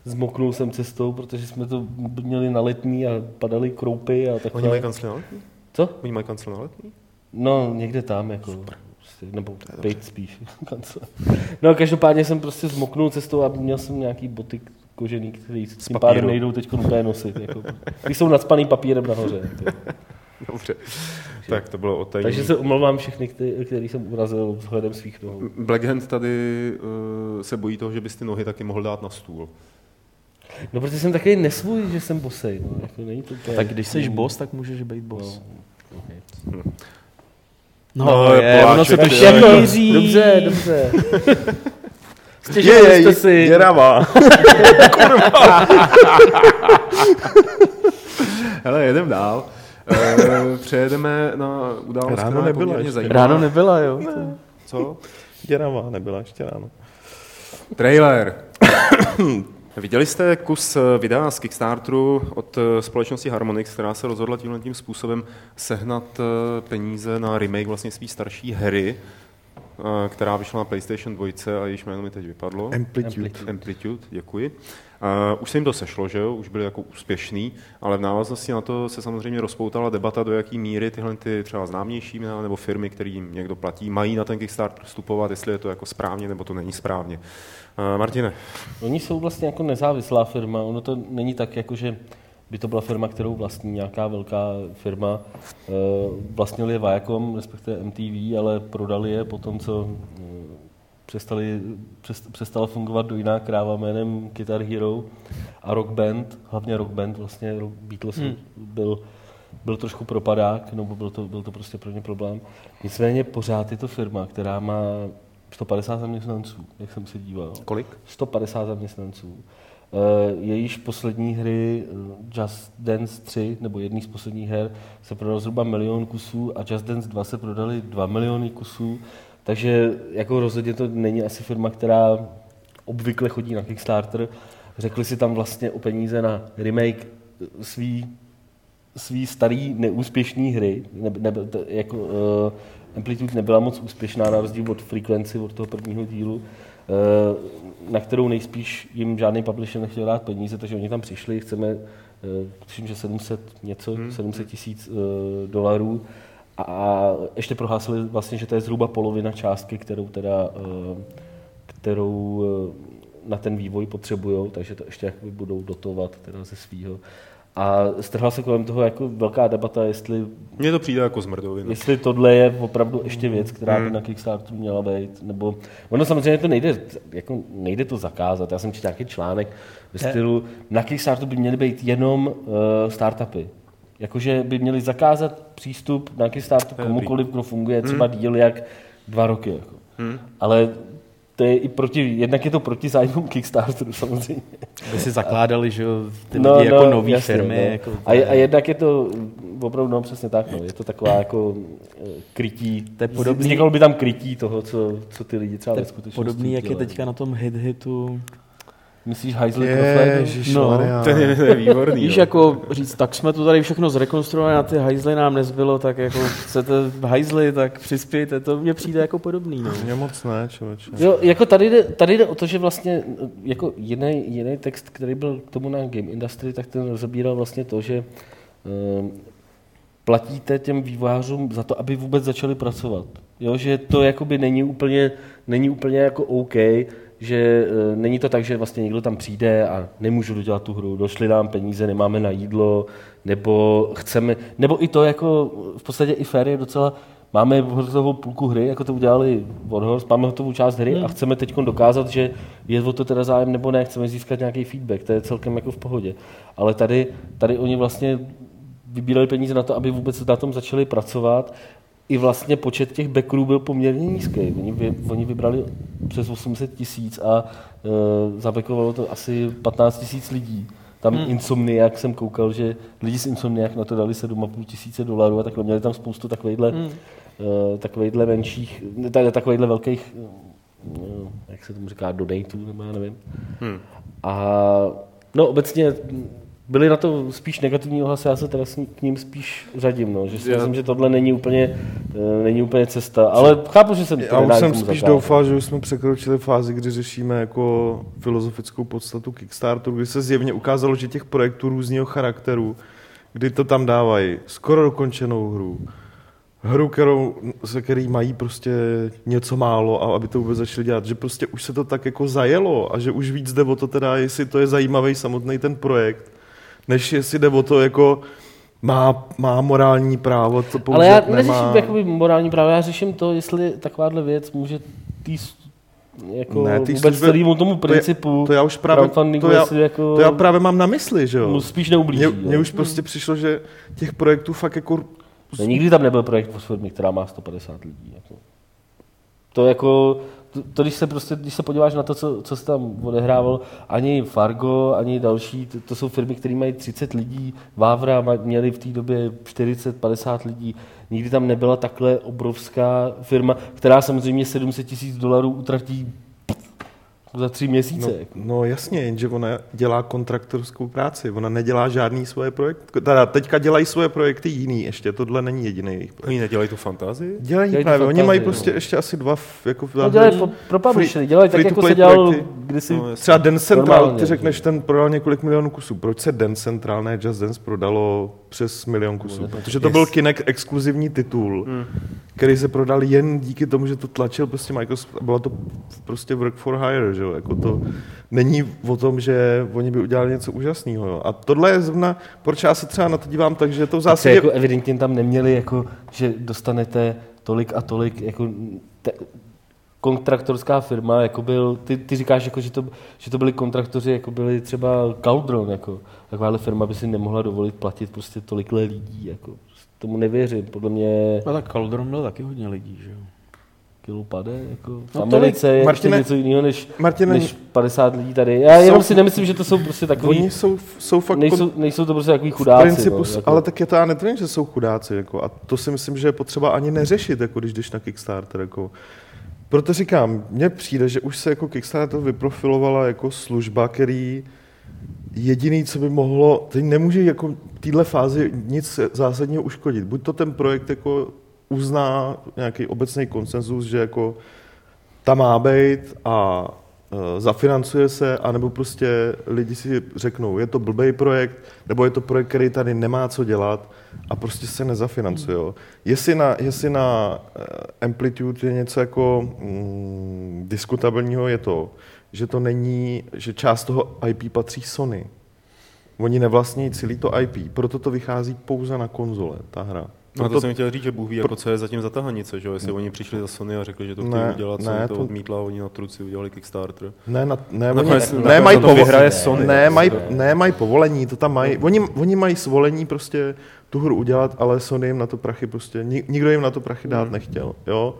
zmoknul jsem cestou, protože jsme to měli na letní a padaly kroupy a Oni takhle. mají kancel na letní? Co? Oni mají kancel na letní? No, někde tam, jako. Prostě, nebo teď spíš. <laughs> no, každopádně jsem prostě zmoknul cestou a měl jsem nějaký boty kožený, který s tím pádem nejdou teď úplně nosit. Jako. Ty jsou nadspaný papírem nahoře. Jako. Dobře. Tak to bylo o té. Takže se omlouvám všechny, který, který jsem urazil vzhledem svých nohou. Blackhand tady uh, se bojí toho, že bys ty nohy taky mohl dát na stůl. No, protože jsem takový nesvůj, že jsem bosej. No. Jako, není to úplně... Tak když jsi boss, tak můžeš být boss. No, okay. No, No, je, Poláček, ono se to ty Jako, šíří. dobře, dobře. <laughs> Je, Stěžovali je, jste si. děravá. <laughs> Hele, jedem dál. Uh, přejedeme na událost, Ráno která je nebyla poměrně zajímavá. Ráno nebyla, jo. Co? Děravá nebyla ještě ráno. Trailer. <coughs> Viděli jste kus eh, videa z Kickstarteru od eh, společnosti Harmonix, která se rozhodla tímhle tím způsobem sehnat eh, peníze na remake vlastně své starší hry. Eh, která vyšla na PlayStation 2 a jejíž jméno mi teď vypadlo. Amplitude. Amplitude, děkuji. Uh, už se jim to sešlo, že jo? už byli jako úspěšný, ale v návaznosti na to se samozřejmě rozpoutala debata, do jaký míry tyhle ty třeba známější nebo firmy, kterým někdo platí, mají na ten Kickstarter vstupovat, jestli je to jako správně nebo to není správně. Uh, Martine. Oni jsou vlastně jako nezávislá firma, ono to není tak, jako že by to byla firma, kterou vlastní nějaká velká firma. Uh, vlastnili je Viacom, respektive MTV, ale prodali je po tom, co přestali, přestala fungovat do jiná kráva jménem Guitar Hero a Rock Band, hlavně Rock Band, vlastně Beatles hmm. byl, byl trošku propadák, nebo byl to, byl to prostě pro ně problém. Nicméně pořád je to firma, která má 150 zaměstnanců, jak jsem se díval. Kolik? 150 zaměstnanců. Eh, jejíž poslední hry eh, Just Dance 3, nebo jedný z posledních her, se prodal zhruba milion kusů a Just Dance 2 se prodali 2 miliony kusů. Takže jako rozhodně to není asi firma, která obvykle chodí na Kickstarter. Řekli si tam vlastně o peníze na remake svý, svý starý neúspěšný hry. Ne, ne, jako, uh, Amplitude nebyla moc úspěšná na rozdíl od Frequency, od toho prvního dílu, na kterou nejspíš jim žádný publisher nechtěl dát peníze, takže oni tam přišli, chceme, uh, tuším, že 700 něco, hmm. 700 tisíc uh, dolarů a ještě prohlásili vlastně, že to je zhruba polovina částky, kterou teda, eh, kterou eh, na ten vývoj potřebují, takže to ještě budou dotovat teda ze svého. A strhla se kolem toho jako velká debata, jestli... Mně to přijde jako zmrdovina. Jestli tohle je opravdu ještě věc, která by hmm. na Kickstarteru měla být, nebo... Ono samozřejmě to nejde, jako nejde to zakázat. Já jsem četl nějaký článek ve stylu, na Kickstarteru by měly být jenom uh, startupy. Jakože by měli zakázat přístup na Kickstarter komukoliv, kdo funguje třeba hmm. díl jak dva roky. Jako. Hmm. Ale to je i proti, jednak je to proti zájmům Kickstarteru samozřejmě. By si zakládali, že ty no, lidi no, jako nové firmy. No. Jako, a, a jednak je to opravdu, no přesně tak, no, je to taková jako eh, krytí, to je podobný, vzniklo by tam krytí toho, co, co ty lidi třeba ve skutečnosti Podobný, jak je teďka na tom hit hitu Myslíš hajzly je, No, to je, to je výborný. Víš, jako říct, tak jsme to tady všechno zrekonstruovali, a ty hajzly nám nezbylo, tak jako chcete hajzly, tak přispějte. To mně přijde jako podobný. No. Mně moc ne, člověče. Jo, jako tady jde, tady jde o to, že vlastně jako jiný, jiný text, který byl k tomu na Game Industry, tak ten rozebíral vlastně to, že um, platíte těm vývojářům za to, aby vůbec začali pracovat. Jo, že to jakoby není úplně, není úplně jako OK, že e, není to tak, že vlastně někdo tam přijde a nemůžu dodělat tu hru, došly nám peníze, nemáme na jídlo, nebo chceme, nebo i to jako v podstatě i fair je docela, máme hotovou půlku hry, jako to udělali Warhorse, máme hotovou část hry hmm. a chceme teď dokázat, že je o to teda zájem nebo ne, chceme získat nějaký feedback, to je celkem jako v pohodě. Ale tady, tady oni vlastně vybírali peníze na to, aby vůbec na tom začali pracovat i vlastně počet těch backerů byl poměrně nízký. Oni, vy, oni vybrali přes 800 tisíc a e, zabekovalo to asi 15 tisíc lidí. Tam hmm. Insomniac jsem koukal, že lidi z Insomniac na to dali 7,5 tisíce dolarů a takhle měli tam spoustu takovýchhle, hmm. e, takovýchhle menších, takovýchhle velkých, e, jak se tomu říká, donatů, nebo já nevím. Hmm. A no obecně byly na to spíš negativní ohlasy, já se teda k ním spíš řadím, no, že si já... myslím, že tohle není úplně, uh, není úplně cesta, ale chápu, že jsem to Já už jsem spíš zakázat. doufal, že už jsme překročili fázi, kdy řešíme jako filozofickou podstatu Kickstarteru, kdy se zjevně ukázalo, že těch projektů různého charakteru, kdy to tam dávají. Skoro dokončenou hru, hru, kterou, se který mají prostě něco málo a aby to vůbec začali dělat, že prostě už se to tak jako zajelo a že už víc jde o to teda, jestli to je zajímavý samotný ten projekt, než jestli jde o to, jako má, má morální právo to použít, Ale já neřeším jakoby morální právo, já řeším to, jestli takováhle věc může tý jako ne, vůbec celému tomu principu to, je, to já už právě, to já, jako, to já právě mám na mysli, že jo. Spíš neublíží. Mně, mně už prostě přišlo, že těch projektů fakt jako... Ne, nikdy tam nebyl projekt v firmě, která má 150 lidí. Jako. To jako, to, když se prostě, když se podíváš na to, co, co se tam odehrával, ani Fargo, ani další, to, to jsou firmy, které mají 30 lidí, Vávra měli v té době 40-50 lidí, nikdy tam nebyla takhle obrovská firma, která samozřejmě 700 tisíc dolarů utratí za tři měsíce. No, jako. no jasně, jenže ona dělá kontraktorskou práci, ona nedělá žádný svoje projekty. Teda teďka dělají svoje projekty jiný, ještě tohle není jediný jejich projekt. Oni nedělají tu fantazii? Dělají Dělají právě, oni fantazii, mají no. prostě ještě asi dva, jako No, dělají pro, pro publishery, dělají tak, jako se dělal projekty. kdysi. No. Třeba Dance Central, Normálně, ty řekneš, že? ten prodal několik milionů kusů. Proč se Dance Central, ne Just Dance, prodalo přes milion kusů? Protože to byl Kinect exkluzivní titul, který se prodal jen díky tomu, že to tlačil prostě Microsoft. a Bylo to prostě work for hire, že jo? Jako to není o tom, že oni by udělali něco úžasného. Jo? A tohle je zrovna, proč já se třeba na to dívám tak, že to v Zase zásadě... jako evidentně tam neměli, jako, že dostanete tolik a tolik, jako te, kontraktorská firma, jako byl, ty, ty říkáš, jako, že, to, že to byli kontraktoři, jako byli třeba Caldron, jako, takováhle firma by si nemohla dovolit platit prostě tolikle lidí, jako, tomu nevěřím, podle mě No tak Caldron byl taky hodně lidí, že jo. kilo pade, jako v No Americe je Martine- ještě něco jiného než, Martine, než 50 lidí tady. Já Jsou- jenom si nemyslím, že to jsou prostě takový, oni jsou, jsou fakt... nejsou, nejsou to prostě takový v chudáci. principu, no, jako. ale tak je to, já netvrdím, že jsou chudáci, jako, a to si myslím, že je potřeba ani neřešit, jako když jdeš na Kickstarter, jako. Proto říkám, mně přijde, že už se jako Kickstarter vyprofilovala jako služba, který jediný, co by mohlo, teď nemůže jako téhle fázi nic zásadního uškodit. Buď to ten projekt jako uzná nějaký obecný konsenzus, že jako ta má být a zafinancuje se, anebo prostě lidi si řeknou, je to blbý projekt, nebo je to projekt, který tady nemá co dělat a prostě se nezafinancuje. jo. Jestli na, jestli na e, Amplitude je něco jako mm, diskutabilního, je to, že to není, že část toho IP patří Sony. Oni nevlastní celý to IP, proto to vychází pouze na konzole, ta hra. No a to Proto- jsem chtěl říct, že Bůh ví, jako co je zatím za tahanice, že jo? Jestli oni přišli za Sony a řekli, že to chtějí Ne, udělat, ne, Sony to to- odmítla oni na truci udělali Kickstarter. Ne, na, ne, oni, ne, nakonec mají to povo- vyhraje Sony. Ne, Prostě. ne, mají povolení, to tam mají. Oni, oni mají svolení prostě tu hru udělat, ale Sony jim na to prachy prostě, ni- nikdo jim na to prachy dát nechtěl, jo.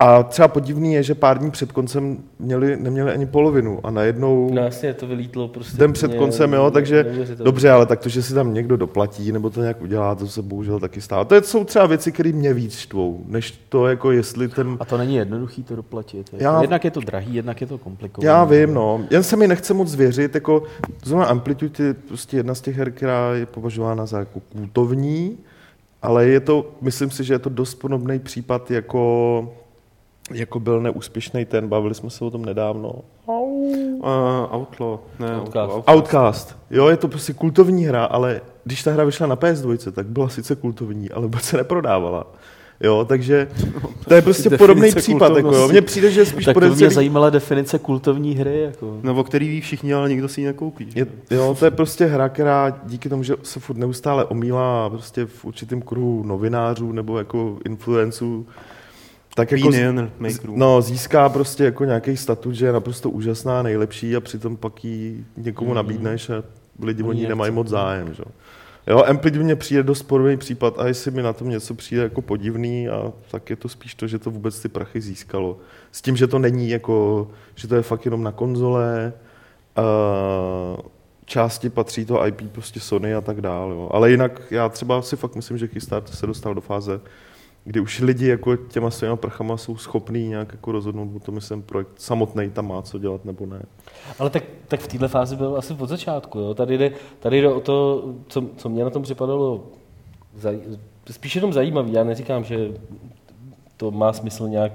A třeba podivný je, že pár dní před koncem měli, neměli ani polovinu a najednou No jasně, to vylítlo prostě. den před koncem, jo, takže dobře, ale tak to, že si tam někdo doplatí nebo to nějak udělá, to se bohužel taky stává. To je- jsou třeba věci, které mě víc štvou, než to, jako jestli ten A to není jednoduchý to doplatit. Já- Já... Jednak je to drahý, jednak je to komplikované. Já vím, no. Jen se mi nechce moc věřit, jako zrovna Amplitude je prostě jedna z těch her, která je považována za jako kultovní, ale je to, myslím si, že je to dost podobný případ, jako, jako byl neúspěšný ten, bavili jsme se o tom nedávno. Uh, Outlaw, ne, Outcast. Outlaw. Outcast. Jo, je to prostě kultovní hra, ale když ta hra vyšla na PS2, tak byla sice kultovní, ale vůbec se neprodávala. Jo, takže <laughs> to je prostě Definice podobný případ. Jako, jo. Mně přijde, že je spíš Tak to mě zajímala definice kultovní hry. Jako. No, o který ví všichni, ale nikdo si ji nekoupí. Je, jo, to je prostě hra, která díky tomu, že se furt neustále omílá prostě v určitém kruhu novinářů nebo jako influenců, tak jako z, Opinion no, získá prostě jako nějaký statut, že je naprosto úžasná, nejlepší a přitom pak ji někomu Mhm. nabídneš a lidi o ní nemají moc zájem. Že? Jo, Amplitude mně přijde dost podobný případ a jestli mi na tom něco přijde jako podivný, a tak je to spíš to, že to vůbec ty prachy získalo. S tím, že to není jako, že to je fakt jenom na konzole, uh, části patří to IP prostě Sony a tak dále. Jo. Ale jinak já třeba si fakt myslím, že Kickstarter se dostal do fáze, kdy už lidi jako těma svýma prchama jsou schopní nějak jako rozhodnout o tom, jestli ten projekt samotný tam má co dělat nebo ne. Ale tak, tak v této fázi byl asi od začátku. Jo? Tady, jde, tady jde o to, co, co mě na tom připadalo zaj, spíš jenom zajímavý. Já neříkám, že to má smysl nějak,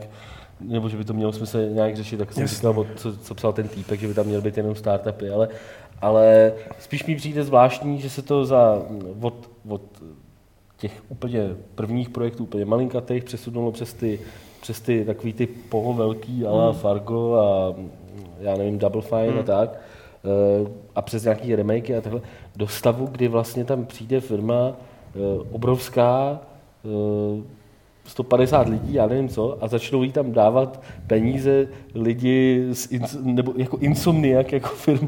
nebo že by to mělo smysl nějak řešit, tak jsem Jasně. říkal, co, co psal ten týpek, že by tam měl být jenom startupy, ale, ale spíš mi přijde zvláštní, že se to za, od, od těch úplně prvních projektů, úplně malinkatých, přesunulo přes ty, přes ty takový ty poho velký, ala Fargo a já nevím, Double Fine a tak, eh, a přes nějaký remakey a takhle, do stavu, kdy vlastně tam přijde firma eh, obrovská, eh, 150 lidí, já nevím co, a začnou jí tam dávat peníze lidi z ins, nebo jako Insomniac jako firma,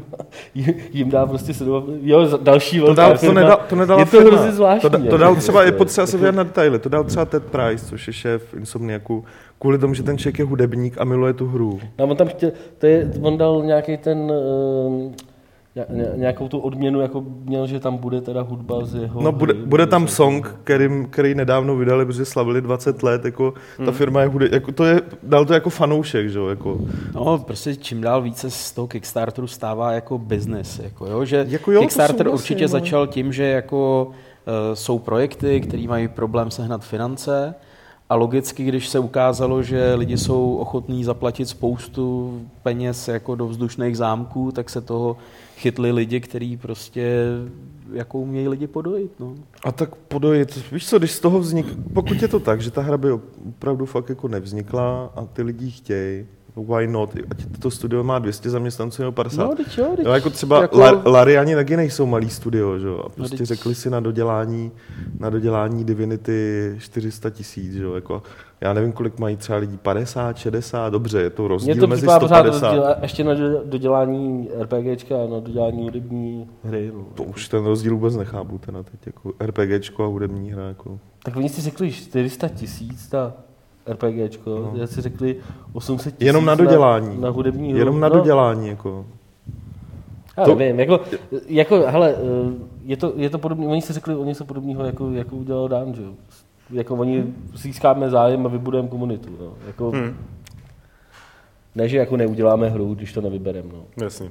<laughs> jim, dá prostě se jo, další To, velká dal, to, firma. nedal, to nedala Je to firma. hrozně zvláštní. To, da- to jako, dal třeba, je potřeba se jako- vyjádřit na detaily, to dal třeba Ted Price, což je šéf Insomniaku, kvůli tomu, že ten člověk je hudebník a miluje tu hru. No, on tam chtěl, to je, on dal nějaký ten, ně- nějakou tu odměnu jako měl, že tam bude teda hudba z jeho No, bude, hry, bude tam song, který, který nedávno vydali, protože slavili 20 let, jako Hmm. ta firma je, hude, jako to je, dal to jako fanoušek, že jo, jako. No, prostě čím dál více z toho Kickstarteru stává jako business. Jako, jo? Že Jako jo, Kickstarter souhlasím, určitě no. začal tím, že jako uh, jsou projekty, které mají problém sehnat finance a logicky, když se ukázalo, že lidi jsou ochotní zaplatit spoustu peněz jako do vzdušných zámků, tak se toho chytli lidi, kteří prostě jako umějí lidi podojit. No. A tak podojit, víš co, když z toho vznik, pokud je to tak, že ta hra by opravdu fakt jako nevznikla a ty lidi chtějí, why not, ať to studio má 200 zaměstnanců nebo 50. No, teď jo, teď Jo, jako třeba jako- jako... Lariani taky nejsou malý studio, že jo? A prostě teď- řekli si na dodělání, na dodělání Divinity 400 tisíc, že jo? Jako, já nevím, kolik mají třeba lidí, 50, 60, dobře, je to rozdíl to mezi připadá pořád 150. rozdíl, ještě na do- dodělání RPGčka a na dodělání hudební hry. No. To už ten rozdíl vůbec nechápu, ten teď jako RPGčko a hudební hra, jako. Tak oni si řekli 400 tisíc ta RPGčko, no. já si řekli 800 tisíc Jenom na dodělání. Na, na hudební hru. Jenom na no, dodělání, jako. Já To- nevím, jako, jako hele, eh, je to, je to podobný, oni si řekli, oni jsou podobného, jako, jako udělal Dan, že. Jako oni získáme zájem a vybudujeme komunitu, no. Jako, Hmm. Ne, že jako neuděláme hru, když to nevybereme, no. Jasně.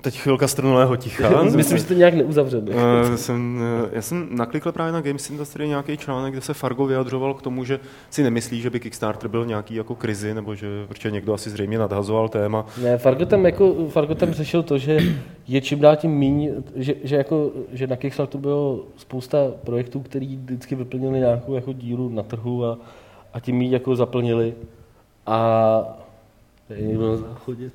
Teď chvilka strnulého ticha. <laughs> Myslím, že to nějak neuzavřeme. Eh, jsem, eh, já jsem naklikl právě na Games Industry nějaký článek, kde se Fargo vyjadřoval k tomu, že si nemyslí, že by Kickstarter byl v nějaký jako krizi, nebo že protože někdo asi zřejmě nadhazoval téma. Ne, Fargo tam, jako, Fargo tam řešil to, že je čím dál tím míň, že, že, jako, že na Kickstarteru bylo spousta projektů, který vždycky vyplnili nějakou jako díru na trhu a, a tím ji jako zaplnili. A je někdo na záchodě.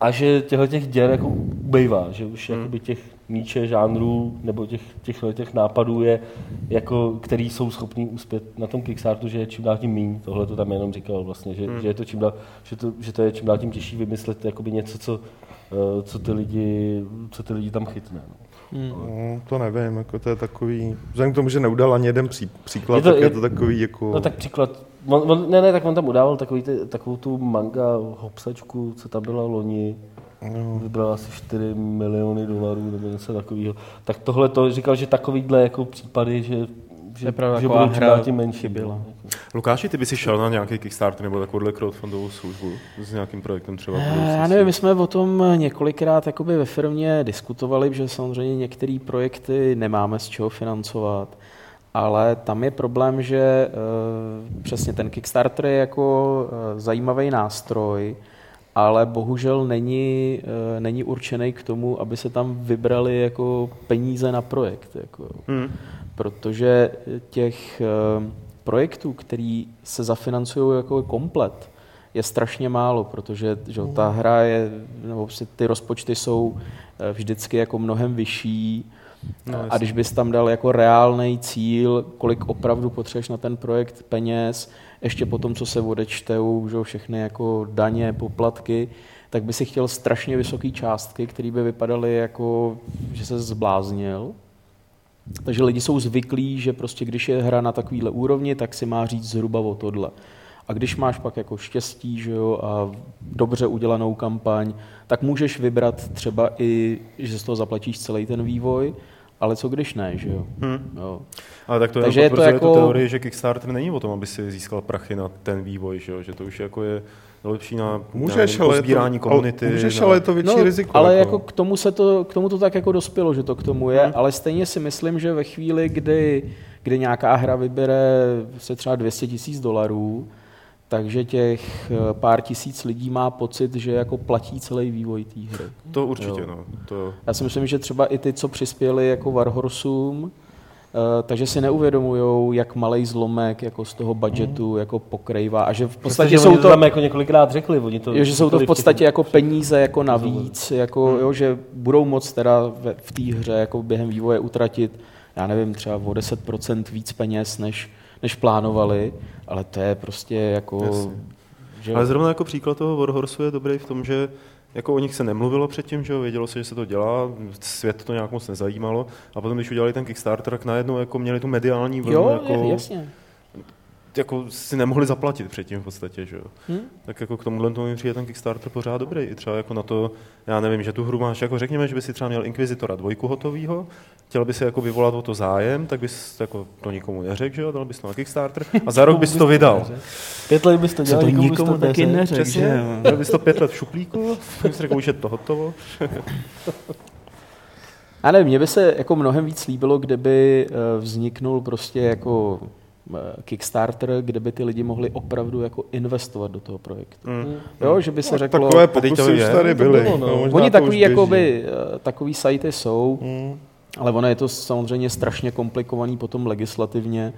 A že těchto těch děr jako ubejvá, že už Hmm. jakoby těch míče žánrů nebo těch, těch, těch nápadů je, jako, který jsou schopní uspět na tom Kickstarteru, že je čím dál tím míň. Tohle to tam jenom říkal vlastně, že, Hmm. že, je to čím dál, že, to, že to je čím dál tím těžší vymyslet jakoby něco, co, eh, co, ty lidi, co ty lidi tam chytne. No. Hmm. No, to nevím, jako to je takový, vzhledem k tomu, že neudal ani jeden pří, příklad, Je to, tak je, je- to takový jako... No tak příklad, on, on, ne, ne, tak on tam udával takový ty, takovou tu manga hopsačku, co tam byla loni, no, vybral asi 4 miliony dolarů nebo něco takového. Tak tohle to říkal, že takovýhle jako případy, že, že, pravda, že taková budou hra tím menší. chyběla. no. Lukáši, ty by si šel na nějaký Kickstarter nebo takovouhle crowdfundovou službu s nějakým projektem třeba? Eh, Já nevím, my jsme o tom několikrát jakoby ve firmě diskutovali, že samozřejmě některé projekty nemáme z čeho financovat, ale tam je problém, že eh, přesně ten Kickstarter je jako eh, zajímavý nástroj, ale bohužel není, eh, není určený k tomu, aby se tam vybrali jako peníze na projekt. Jako. Hmm. Protože těch projektů, který se zafinancují jako komplet, je strašně málo, protože že, ta hra je, nebo prostě ty rozpočty jsou vždycky jako mnohem vyšší No, a když bys tam dal jako reálný cíl, kolik opravdu potřebuješ na ten projekt peněz, ještě po tom, co se odečtou, že všechny jako daně, poplatky, tak by si chtěl strašně vysoké částky, které by vypadaly jako, že se zbláznil. Takže lidi jsou zvyklí, že prostě když je hra na takovýhle úrovni, tak si má říct zhruba o tohle. A když máš pak jako štěstí že jo, a dobře udělanou kampaň, tak můžeš vybrat třeba i, že z toho zaplatíš celý ten vývoj, ale co když ne, že jo? Hmm. jo. Ale tak to Takže je to jako- tu teorii, že Kickstarter není o tom, aby si získal prachy na ten vývoj, že, jo? že to už jako je lepší na Můžeš, na ale sbírání komunity. ale, můžeš, na... ale je to větší no, riziko. Ale jako k tomu, se to, k tomu to tak jako dospělo, že to k tomu je, Hmm. ale stejně si myslím, že ve chvíli, kdy, kdy nějaká hra vybere se třeba 200 tisíc dolarů, takže těch eh, pár tisíc lidí má pocit, že jako platí celý vývoj té hry. To určitě, Jo. no. To... Já si myslím, že třeba i ty, co přispěli jako Warhorsům, eh, takže si neuvědomují, jak malý zlomek jako z toho budgetu jako pokrývá a že v podstatě Protože jsou oni to, tam jako několikrát řekli, oni to jo, že jsou to v těch- podstatě jako peníze jako navíc, jako, Hmm. jo, že budou moc teda ve, v té hře jako během vývoje utratit, já nevím, třeba o 10% víc peněz, než, než plánovali, ale to je prostě jako... Jasně. Že. Ale zrovna jako příklad toho Warhorsu je dobrý v tom, že jako o nich se nemluvilo předtím, že jo, vědělo se, že se to dělá, svět to nějak moc nezajímalo a potom, když udělali ten Kickstarter, tak najednou jako měli tu mediální vlnu, jo, jako jasně. Jako si nemohli zaplatit předtím v podstatě, že jo. Hm? Tak jako k tomuhle tomu mi přijde ten Kickstarter pořád dobrý. I třeba jako na to, já nevím, že tu hru máš, jako řekněme, že by si třeba měl Inquisitora dvojku hotovýho, chtěl by si jako vyvolat o to zájem, tak bys jako to nikomu neřekl, že jo, dal bys to na Kickstarter a za rok bys to vydal. Pět let bys to dělal, to nikomu, nikomu bys to taky neřekl. Přesně, že jo. měl bys to pět let v šuplíku, bys řekl, už je to hotovo. <laughs> Já nevím, mně by se jako mnohem víc líbilo, kdyby eh, vzniknul prostě jako Kickstarter, kde by ty lidi mohli opravdu jako investovat do toho projektu. Mm. Jo, že by se řeklo, Takové to pokusy už je, tady to byly. bylo, no. No, možná oni to takový, jakoby, eh, takový sajty jsou, Hmm. ale ono je to samozřejmě strašně komplikovaný potom legislativně,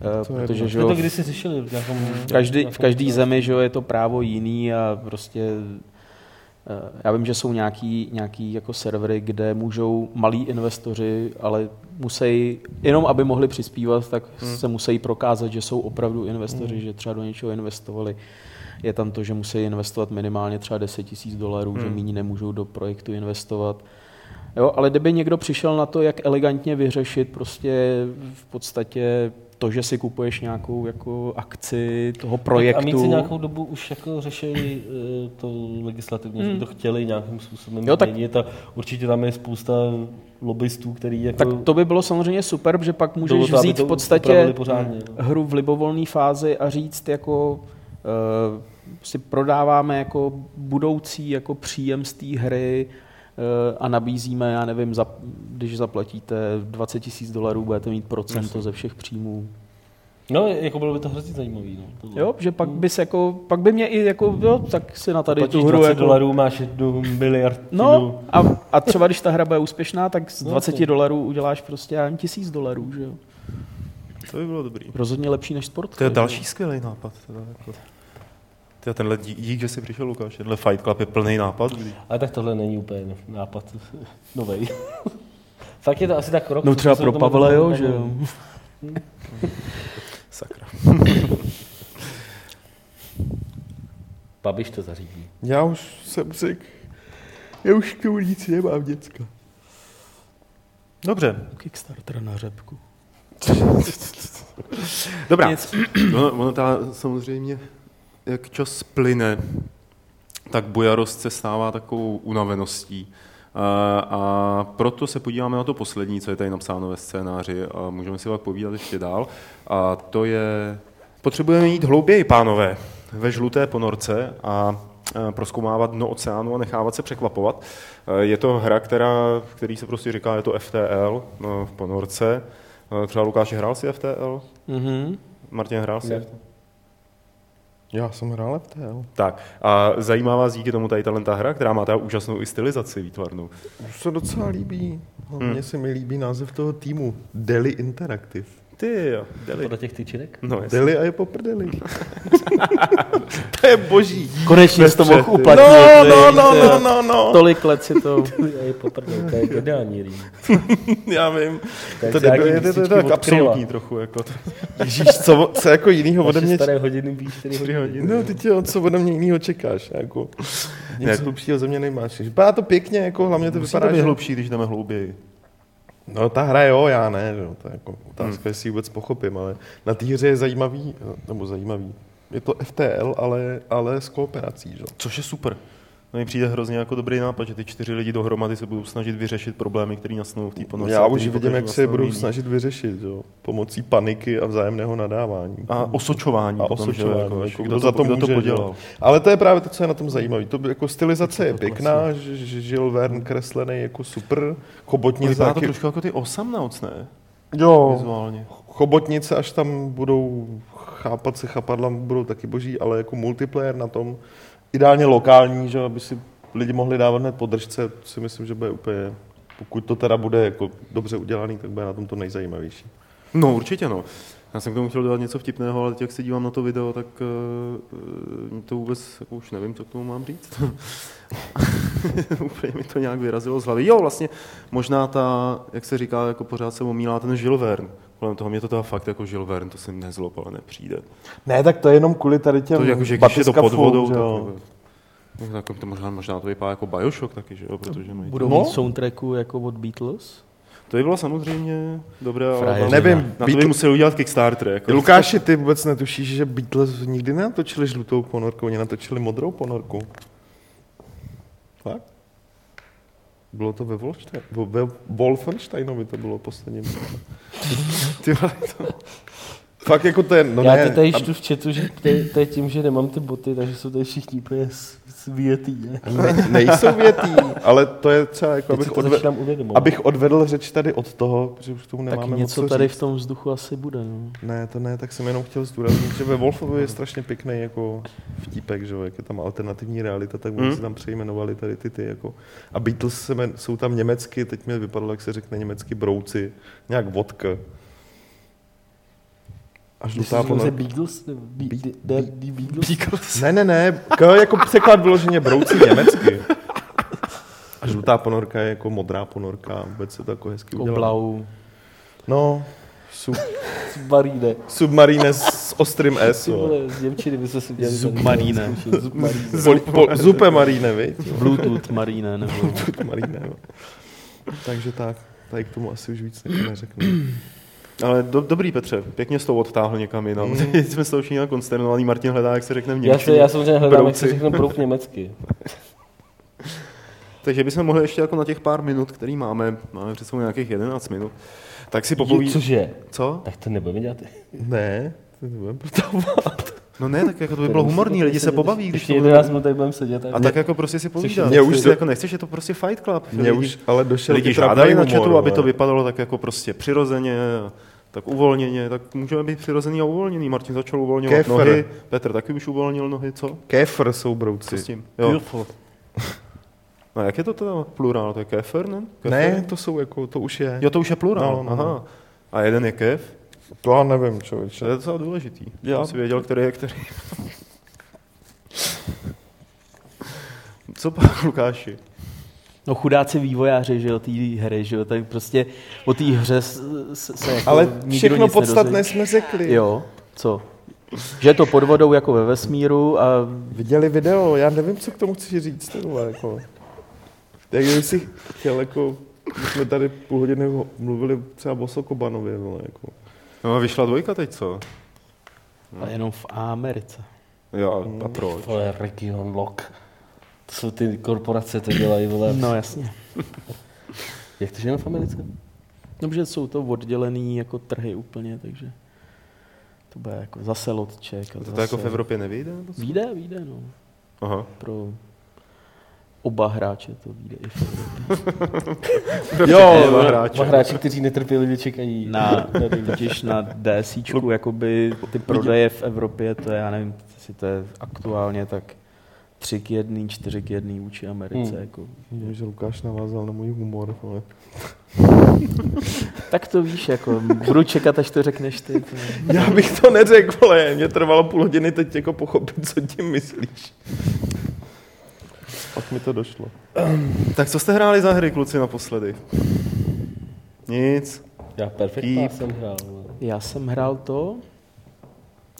eh, To protože že jo, to kdysi slyšeli. V, nějakom, v každý, v každý zemi že jo, je to právo jiný a prostě eh, já vím, že jsou nějaký, nějaký jako servery, kde můžou malí investoři, ale musí, jenom aby mohli přispívat, tak Hmm. se musí prokázat, že jsou opravdu investoři, že třeba do něčeho investovali. Je tam to, že musí investovat minimálně třeba 10 tisíc dolarů, že Hmm. méně nemůžou do projektu investovat. Jo, ale kdyby někdo přišel na to, jak elegantně vyřešit prostě v podstatě to, že si kupuješ nějakou jako akci toho projektu. A mít si nějakou dobu už jako řešili eh, to legislativně, že by to chtěli nějakým způsobem Jo, tak- změnit a určitě tam je spousta lobbystů, který jako tak to by bylo samozřejmě super, že pak můžeš to, vzít v podstatě pořádně. no. hru v libovolné fázi a říct jako uh, si prodáváme jako budoucí jako příjem z té hry a nabízíme, já nevím, za, když zaplatíte 20 tisíc dolarů, budete mít procento ze všech příjmů. No, jako bylo by to hrozně zajímavý. No, tohle. Jo, že pak bys jako, pak by mě i jako, jo, tak si na tady tu hru 20 jako, dolarů, máš jednu miliard. No a, a třeba když ta hra bude úspěšná, tak z No, 20 to- dolarů uděláš prostě já tisíc dolarů, že jo. To by bylo dobrý. Rozhodně lepší než sport. To je další skvělý nápad. Teda, jako. Tyjo, tenhle dík, dík, že jsi přišel, Lukáš. Tenhle Fight Club je plný nápad. Ale tak tohle není úplně nápad <laughs> novej. <laughs> Fakt je to asi tak rok. No třeba pro Pavla, jo, že jo. <laughs> Sakra. Babiš to zařídí. Já už jsem řekl, já už k tomu nic nemám, děcka. Dobře. Kickstarter na řepku. Dobrá. Nic. Ono, ono ta, samozřejmě, jak čas plyne, tak bojarost se stává takovou unaveností. A, a proto se podíváme na to poslední, co je tady napsáno ve scénáři a můžeme si pak povídat ještě dál. A to je, potřebujeme jít hlouběji, pánové, ve žluté ponorce a proskoumávat dno oceánu a nechávat se překvapovat. Je to hra, která, který se prostě říká, je to FTL no, v ponorce. Třeba Lukáš hrál si FTL? Mhm. Martin hrál si? Ne. Já jsem hrál FTL. Tak a zajímá vás díky tomu tady ta hra, která má ta úžasnou i stylizaci výtvarnou. Už se docela líbí. Hlavně Hmm. se mi líbí název toho týmu. Deli Interactive. Ty jo, Deli. Podle těch tyčinek? No, jasně. Deli a je po prdeli. <laughs> to je boží. Konečně jsi to mohl uplatnit. No, no, no, no, no, no. Tolik let si to... A je poprvé, to je geniální rým. <laughs> Já vím. To je To je, to, je, to tak absolutní. Trochu, jako to. Ježíš, co, co jako jinýho ode mě... staré hodiny víš, 4 Tři hodiny. hodiny. No, ty tě, co ode mě jinýho čekáš? Jako, nic hlubšího ze mě nemáš. Vypadá to pěkně, jako hlavně to Musí to vypadá, být že... hlubší, když jdeme hlouběji. No ta hra jo, já ne, že jo, to je jako otázka, jestli ji vůbec pochopím, ale na té hře je zajímavý, nebo zajímavý, je to FTL, ale, ale s kooperací, že? jo. Což je super. No mi přijde hrozně jako dobrý nápad, že ty čtyři lidi dohromady se budou snažit vyřešit problémy, které nastanou v té ponorce. Já už vidím, jak se je budou snažit vyřešit, že? jo, pomocí paniky a vzájemného nadávání. A osočování. A potom, že jo, osočování, jako, jako, kdo, kdo za to kdo to může, podělal. že jo. Ale to je právě to, co je na tom zajímavé. To jako stylizace je To je pěkná, že, že Žil Verne kreslený jako super, chobotnice Vypadá to trošku jako ty Osamnauts, ne? jo, Vizuálně. chobotnice, až tam budou chápat se chapadla, budou taky boží, ale jako multiplayer na tom, ideálně lokální, že aby si lidi mohli dávat hned podržce, si myslím, že bude úplně, pokud to teda bude jako dobře udělaný, tak bude na tom to nejzajímavější. No, určitě no. Já jsem k tomu chtěl dodat něco vtipného, ale teď, jak se dívám na to video, tak uh, to vůbec jako už nevím, co k tomu mám říct. <laughs> Úplně mi to nějak vyrazilo z hlavy. Jo, vlastně možná ta, jak se říká, jako pořád se omílá ten Žilvern. Kolem toho mě to teda fakt jako Žilvern, to si nezlob, ale nepřijde. Ne, tak to je jenom kvůli tady těm To jako, že když je to pod vodou, tak, jako- tak to možná, možná to vypadá jako Bioshock taky, že jo, protože mají Budou No. mít soundtracku jako od Beatles? To by bylo samozřejmě dobré, ale. Nevím, na to by Beatles- museli udělat Kickstarter. Jako. Lukáši, ty vůbec netušíš, že Beatles nikdy nenatočili žlutou ponorku, oni natočili modrou ponorku. Fakt? Bylo to ve, Wolfstein, ve Wolfensteinovi to bylo poslední. Ty to... Fakt jako to je, no Já ne, to tady čtu v chatu, že to je, to je tím, že nemám ty boty, takže jsou tady všichni úplně světý. Ne? ne, nejsou větý, ale to je třeba jako, abych, odve, abych odvedl řeč tady od toho, protože už k tomu Tak nemáme něco moc co tady říct. v tom vzduchu asi bude. No. Ne, to ne, tak jsem jenom chtěl zdůraznit, že ve Wolfovi je strašně pěkný jako vtípek, že jo, jak je tam alternativní realita, tak oni Hmm. si tam přejmenovali tady ty ty jako. A Beatles se jsou tam německy, teď mi vypadalo, jak se řekne německy brouci, nějak vodka. A Když žlutá ponorka. Beagles? nebo Be- Be- the- the Beagles? Ne, ne, ne, k, jako překlad vyloženě brouci německy. A žlutá ponorka je jako modrá ponorka, vůbec je to jako hezky udělané. Oblau. No, sub, Maríne. submarine s ostrým S. Ty jo. vole, z Němčiny by se si dělali. Submarine. Submarine. Zupe marine, viď? Bluetooth Marine nebo... Tut marine, no. Takže tak, tady k tomu asi už víc ne- neřeknu. Ale do, dobrý Petře, pěkně s tou odtáhl někam jinam. Mm. <laughs> Jsme z toho všichni konsternovaný, Martin hledá, jak se řekne v Já, Němčině. se, já samozřejmě hledám, jak se Brouci. řekne brouk <laughs> německy. Takže bychom mohli ještě jako na těch pár minut, který máme, máme před sebou nějakých 11 minut, tak si popoví... Cože? Co? Tak to nebudeme dělat. Ne, to nebudem protahovat. <laughs> No ne, tak jako to by bylo humorný, lidi se pobaví, když to 11 minut tady budeme sedět. A tak jako prostě si povídat. Mě už jako nechceš, je to prostě Fight Club. Lidi- už ale došel Lidi žádají na chatu, aby to vypadalo tak jako prostě přirozeně, tak uvolněně, tak můžeme být přirozený a uvolněný. Martin začal uvolňovat Kéfr. nohy, Petr taky už uvolnil nohy, co? Kéfr jsou Co brouci. s tím? Jo. <laughs> No jak je to teda plurál? To je kéfer, ne? Kéfer? Ne, to jsou jako, to už je. Jo, to už je plurál, No, no, no. aha. A jeden je kef? To já nevím, člověče. To je docela důležitý. Já- si věděl, který je který. Co pak, Lukáši? No chudáci vývojáři, že jo, té hry, že jo, tak prostě o té hře se, se, jako Ale nikdo všechno nic podstatné nedozví. jsme řekli. Jo, co? Že je to pod vodou jako ve vesmíru a Viděli video, já nevím, co k tomu chci říct. ty vole, Jako. Jak kdyby si chtěl, jako, my jsme tady půl hodiny ho- mluvili třeba o Sokobanově, vole, jako. No a vyšla dvojka teď, co? a jenom v Americe. Jo, a proč? Vole, Region Lock. To jsou ty korporace, to dělají, vole. No jasně. <laughs> Jak to je v Americe? No, protože jsou to oddělený jako trhy úplně, takže to bude jako zase lotček. A To, zase... to jako v Evropě nevyjde? nebo co? Výjde, výjde, no. Aha. Pro oba hráče to vyjde i v. <laughs> Jo, Dva hráče. Dva hráči, kteří netrpělivě čekají. Na, totiž na <laughs> DSíčku, jakoby ty prodeje v Evropě, to je, já nevím, jestli to je aktuálně tak 3 k 1, 4 k 1 vůči Americe. Hmm. Jako. Mě, že Lukáš navázal na můj humor, vole. <laughs> Tak to víš, jako budu čekat, až to řekneš ty. To... Já bych to neřekl, vole, mě trvalo půl hodiny teď jako pochopit, co tím myslíš. Pak mi to došlo. <clears throat> Tak co jste hráli za hry, kluci, naposledy? Nic. Já. Pass jsem hrál. vole. Já jsem hrál to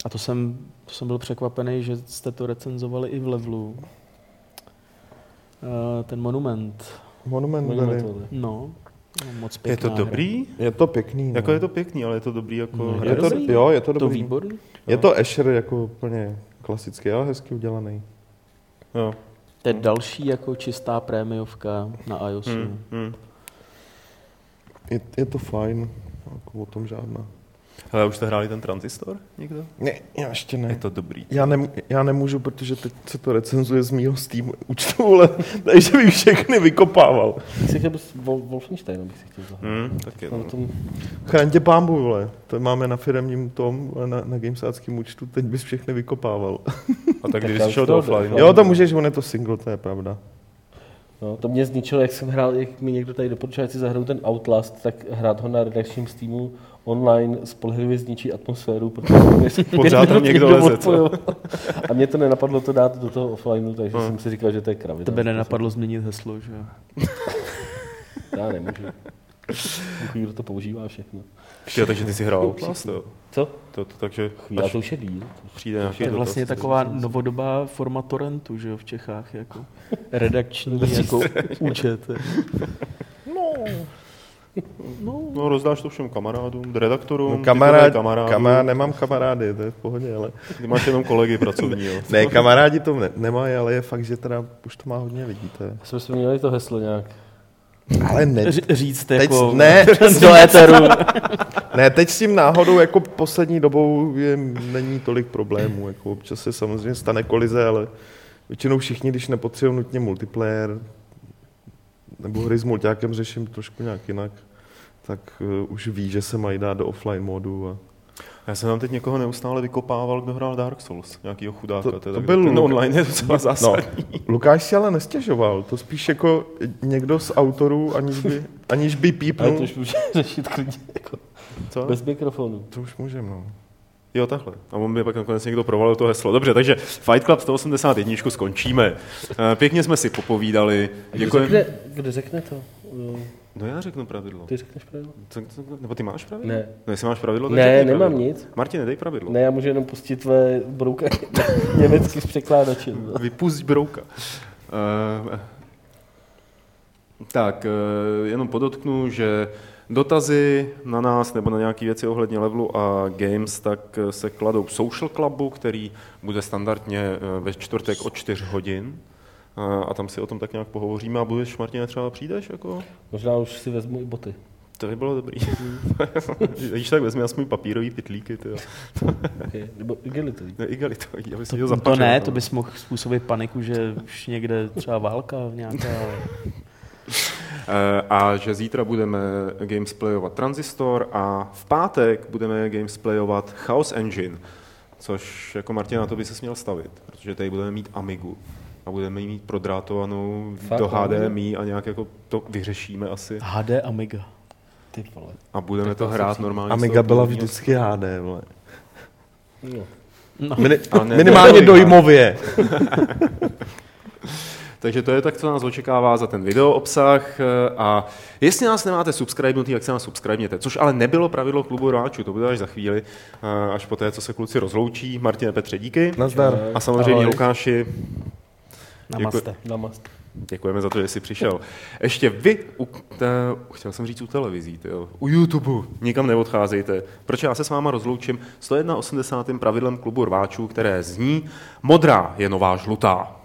a to jsem, to jsem byl překvapený, že jste to recenzovali i v levelu. Uh, ten monument. Monument Monument. No, no, moc Je to hra. dobrý? Je to pěkný. No. Jako je to pěkný, ale je to dobrý jako No, hra. je to, dobrý. jo, je to To dobrý. výborný. Je to Asher jako úplně klasický, ale hezky udělaný. Jo. To je další jako čistá prémiovka na iOSu. Hmm, hmm. Je, je to fajn, jako o tom žádná. Hele, už jste hráli ten transistor někdo? Ne, já ještě Je ne. to dobrý. Já, nem, já nemůžu, protože teď se to recenzuje z mýho Steam účtu, ale <laughs> takže bych všechny vykopával. Bych si chtěl bys- Wol- Wolfenstein bych si chtěl zahrát. Hmm, tak je Na to. tom, Chraň tě pámbu, vole. To máme na firmním tom, na, na gamesáckém účtu, teď bys všechny vykopával. A tak když šel do offline. jo. To můžeš, on je to single, to je pravda. no, to mě zničilo, jak jsem hrál, jak mi někdo tady doporučil, si zahraju ten Outlast, tak hrát ho na redakčním Steamu online spolehlivě zničí atmosféru, protože <laughs> Pořád tam <laughs> někdo leze, co? A mě to nenapadlo to dát do toho offlineu, takže Hmm. jsem si říkal, že to je kravina. Tebe nenapadlo změnit heslo, že jo? <laughs> Já nemůžu. Kdo to používá všechno. Jo, takže ty jsi hrál Outlast, jo. Co? To, to, takže Já to už je díl. přijde To je dotaz, vlastně tak- taková novodobá forma torrentu, že jo, v Čechách, jako redakční jako účet. No, <laughs> rozdáš to všem kamarádům, redaktorům, No, kamarád, kamarádům. kamarád, nemám kamarády, to je v pohodě, ale... Ty máš jenom kolegy pracovní, jo. Ne, kamarádi to ne, nemají, ale je fakt, že teda už to má hodně lidí, to je. Jsme si měli to heslo nějak. Ale ne, říct teď, jako ne, <laughs> do <laughs> éteru. ne, teď s tím náhodou jako poslední dobou je, není tolik problémů, jako občas se samozřejmě stane kolize, ale většinou všichni, když nepotřebují nutně multiplayer, nebo hry s mulťákem řeším trošku nějak jinak, tak uh, už ví, že se mají dát do offline modu a Já jsem tam teď někoho neustále vykopával, kdo hrál Dark Souls, nějakýho chudáka. To- to kde byl ten Luka- online je docela No, zásadní. Lukáš si ale nestěžoval, to spíš jako někdo z autorů, aniž by, aniž by Ale pípnul. to už může <laughs> řešit klidně jako Co? bez mikrofonu. To už můžeme, no. Jo, takhle. A on by pak nakonec někdo provalil to heslo. Dobře, takže Fight Club 181 skončíme. Eh, Pěkně jsme si popovídali. Kdo Děkuji. řekne, kdo řekne to? Uh, No já řeknu pravidlo. Ty řekneš pravidlo? Co- co- Nebo ty máš pravidlo? Ne. No, jestli máš pravidlo, tak Ne, nemám pravidlo. nic. Martine, dej pravidlo. Ne, já můžu jenom pustit tvé brouky <laughs> německy s překládačem. no. Vypust brouka. Uh, tak, uh, jenom podotknu, že dotazy na nás nebo na nějaké věci ohledně levelu a games, tak eh, se kladou v Social Clubu, který bude standardně eh, ve čtvrtek od 4 hodin. A tam si o tom tak nějak pohovoříme a budeš, Martine, třeba přijdeš? Jako? Možná už si vezmu i boty. To by bylo dobrý. <laughs> Když tak vezmi aspoň papírový pytlíky, ty jo. Okay. Nebo igelitový. Ne, igelitový, aby si To, to to ne, to bys mohl způsobit paniku, že už někde třeba válka nějaká. Eh, <laughs> a že zítra budeme gamesplayovat Transistor a v pátek budeme gamesplayovat Chaos Engine, což jako Martina, na to by se směl stavit, protože tady budeme mít Amigu a budeme ji mít prodrátovanou Fakt, do? HDMI a nějak jako to vyřešíme asi HD Amiga. Ty vole. a budeme Tak to to hrát normálně. Amiga byla vždycky HD, vole. No. No. Mini, ne- minimálně ne- dojmově. <laughs> Takže to je tak, co nás očekává za ten video obsah eh, a jestli nás nemáte subscribenutý, tak se nás subscribněte, což ale nebylo pravidlo klubu rváčů, to bude až za chvíli, eh, až po té, co se kluci rozloučí. Martine Petře, díky. Nazdar. A samozřejmě Ahoj. Lukáši, Namaste. Namast. děkujeme za to, že jsi přišel. Ještě vy, u, te, chtěl jsem říct u televizí, tyjo, u YouTube, nikam neodcházejte, protože já se s váma rozloučím 181. pravidlem klubu rváčů, které zní Modrá je nová žlutá.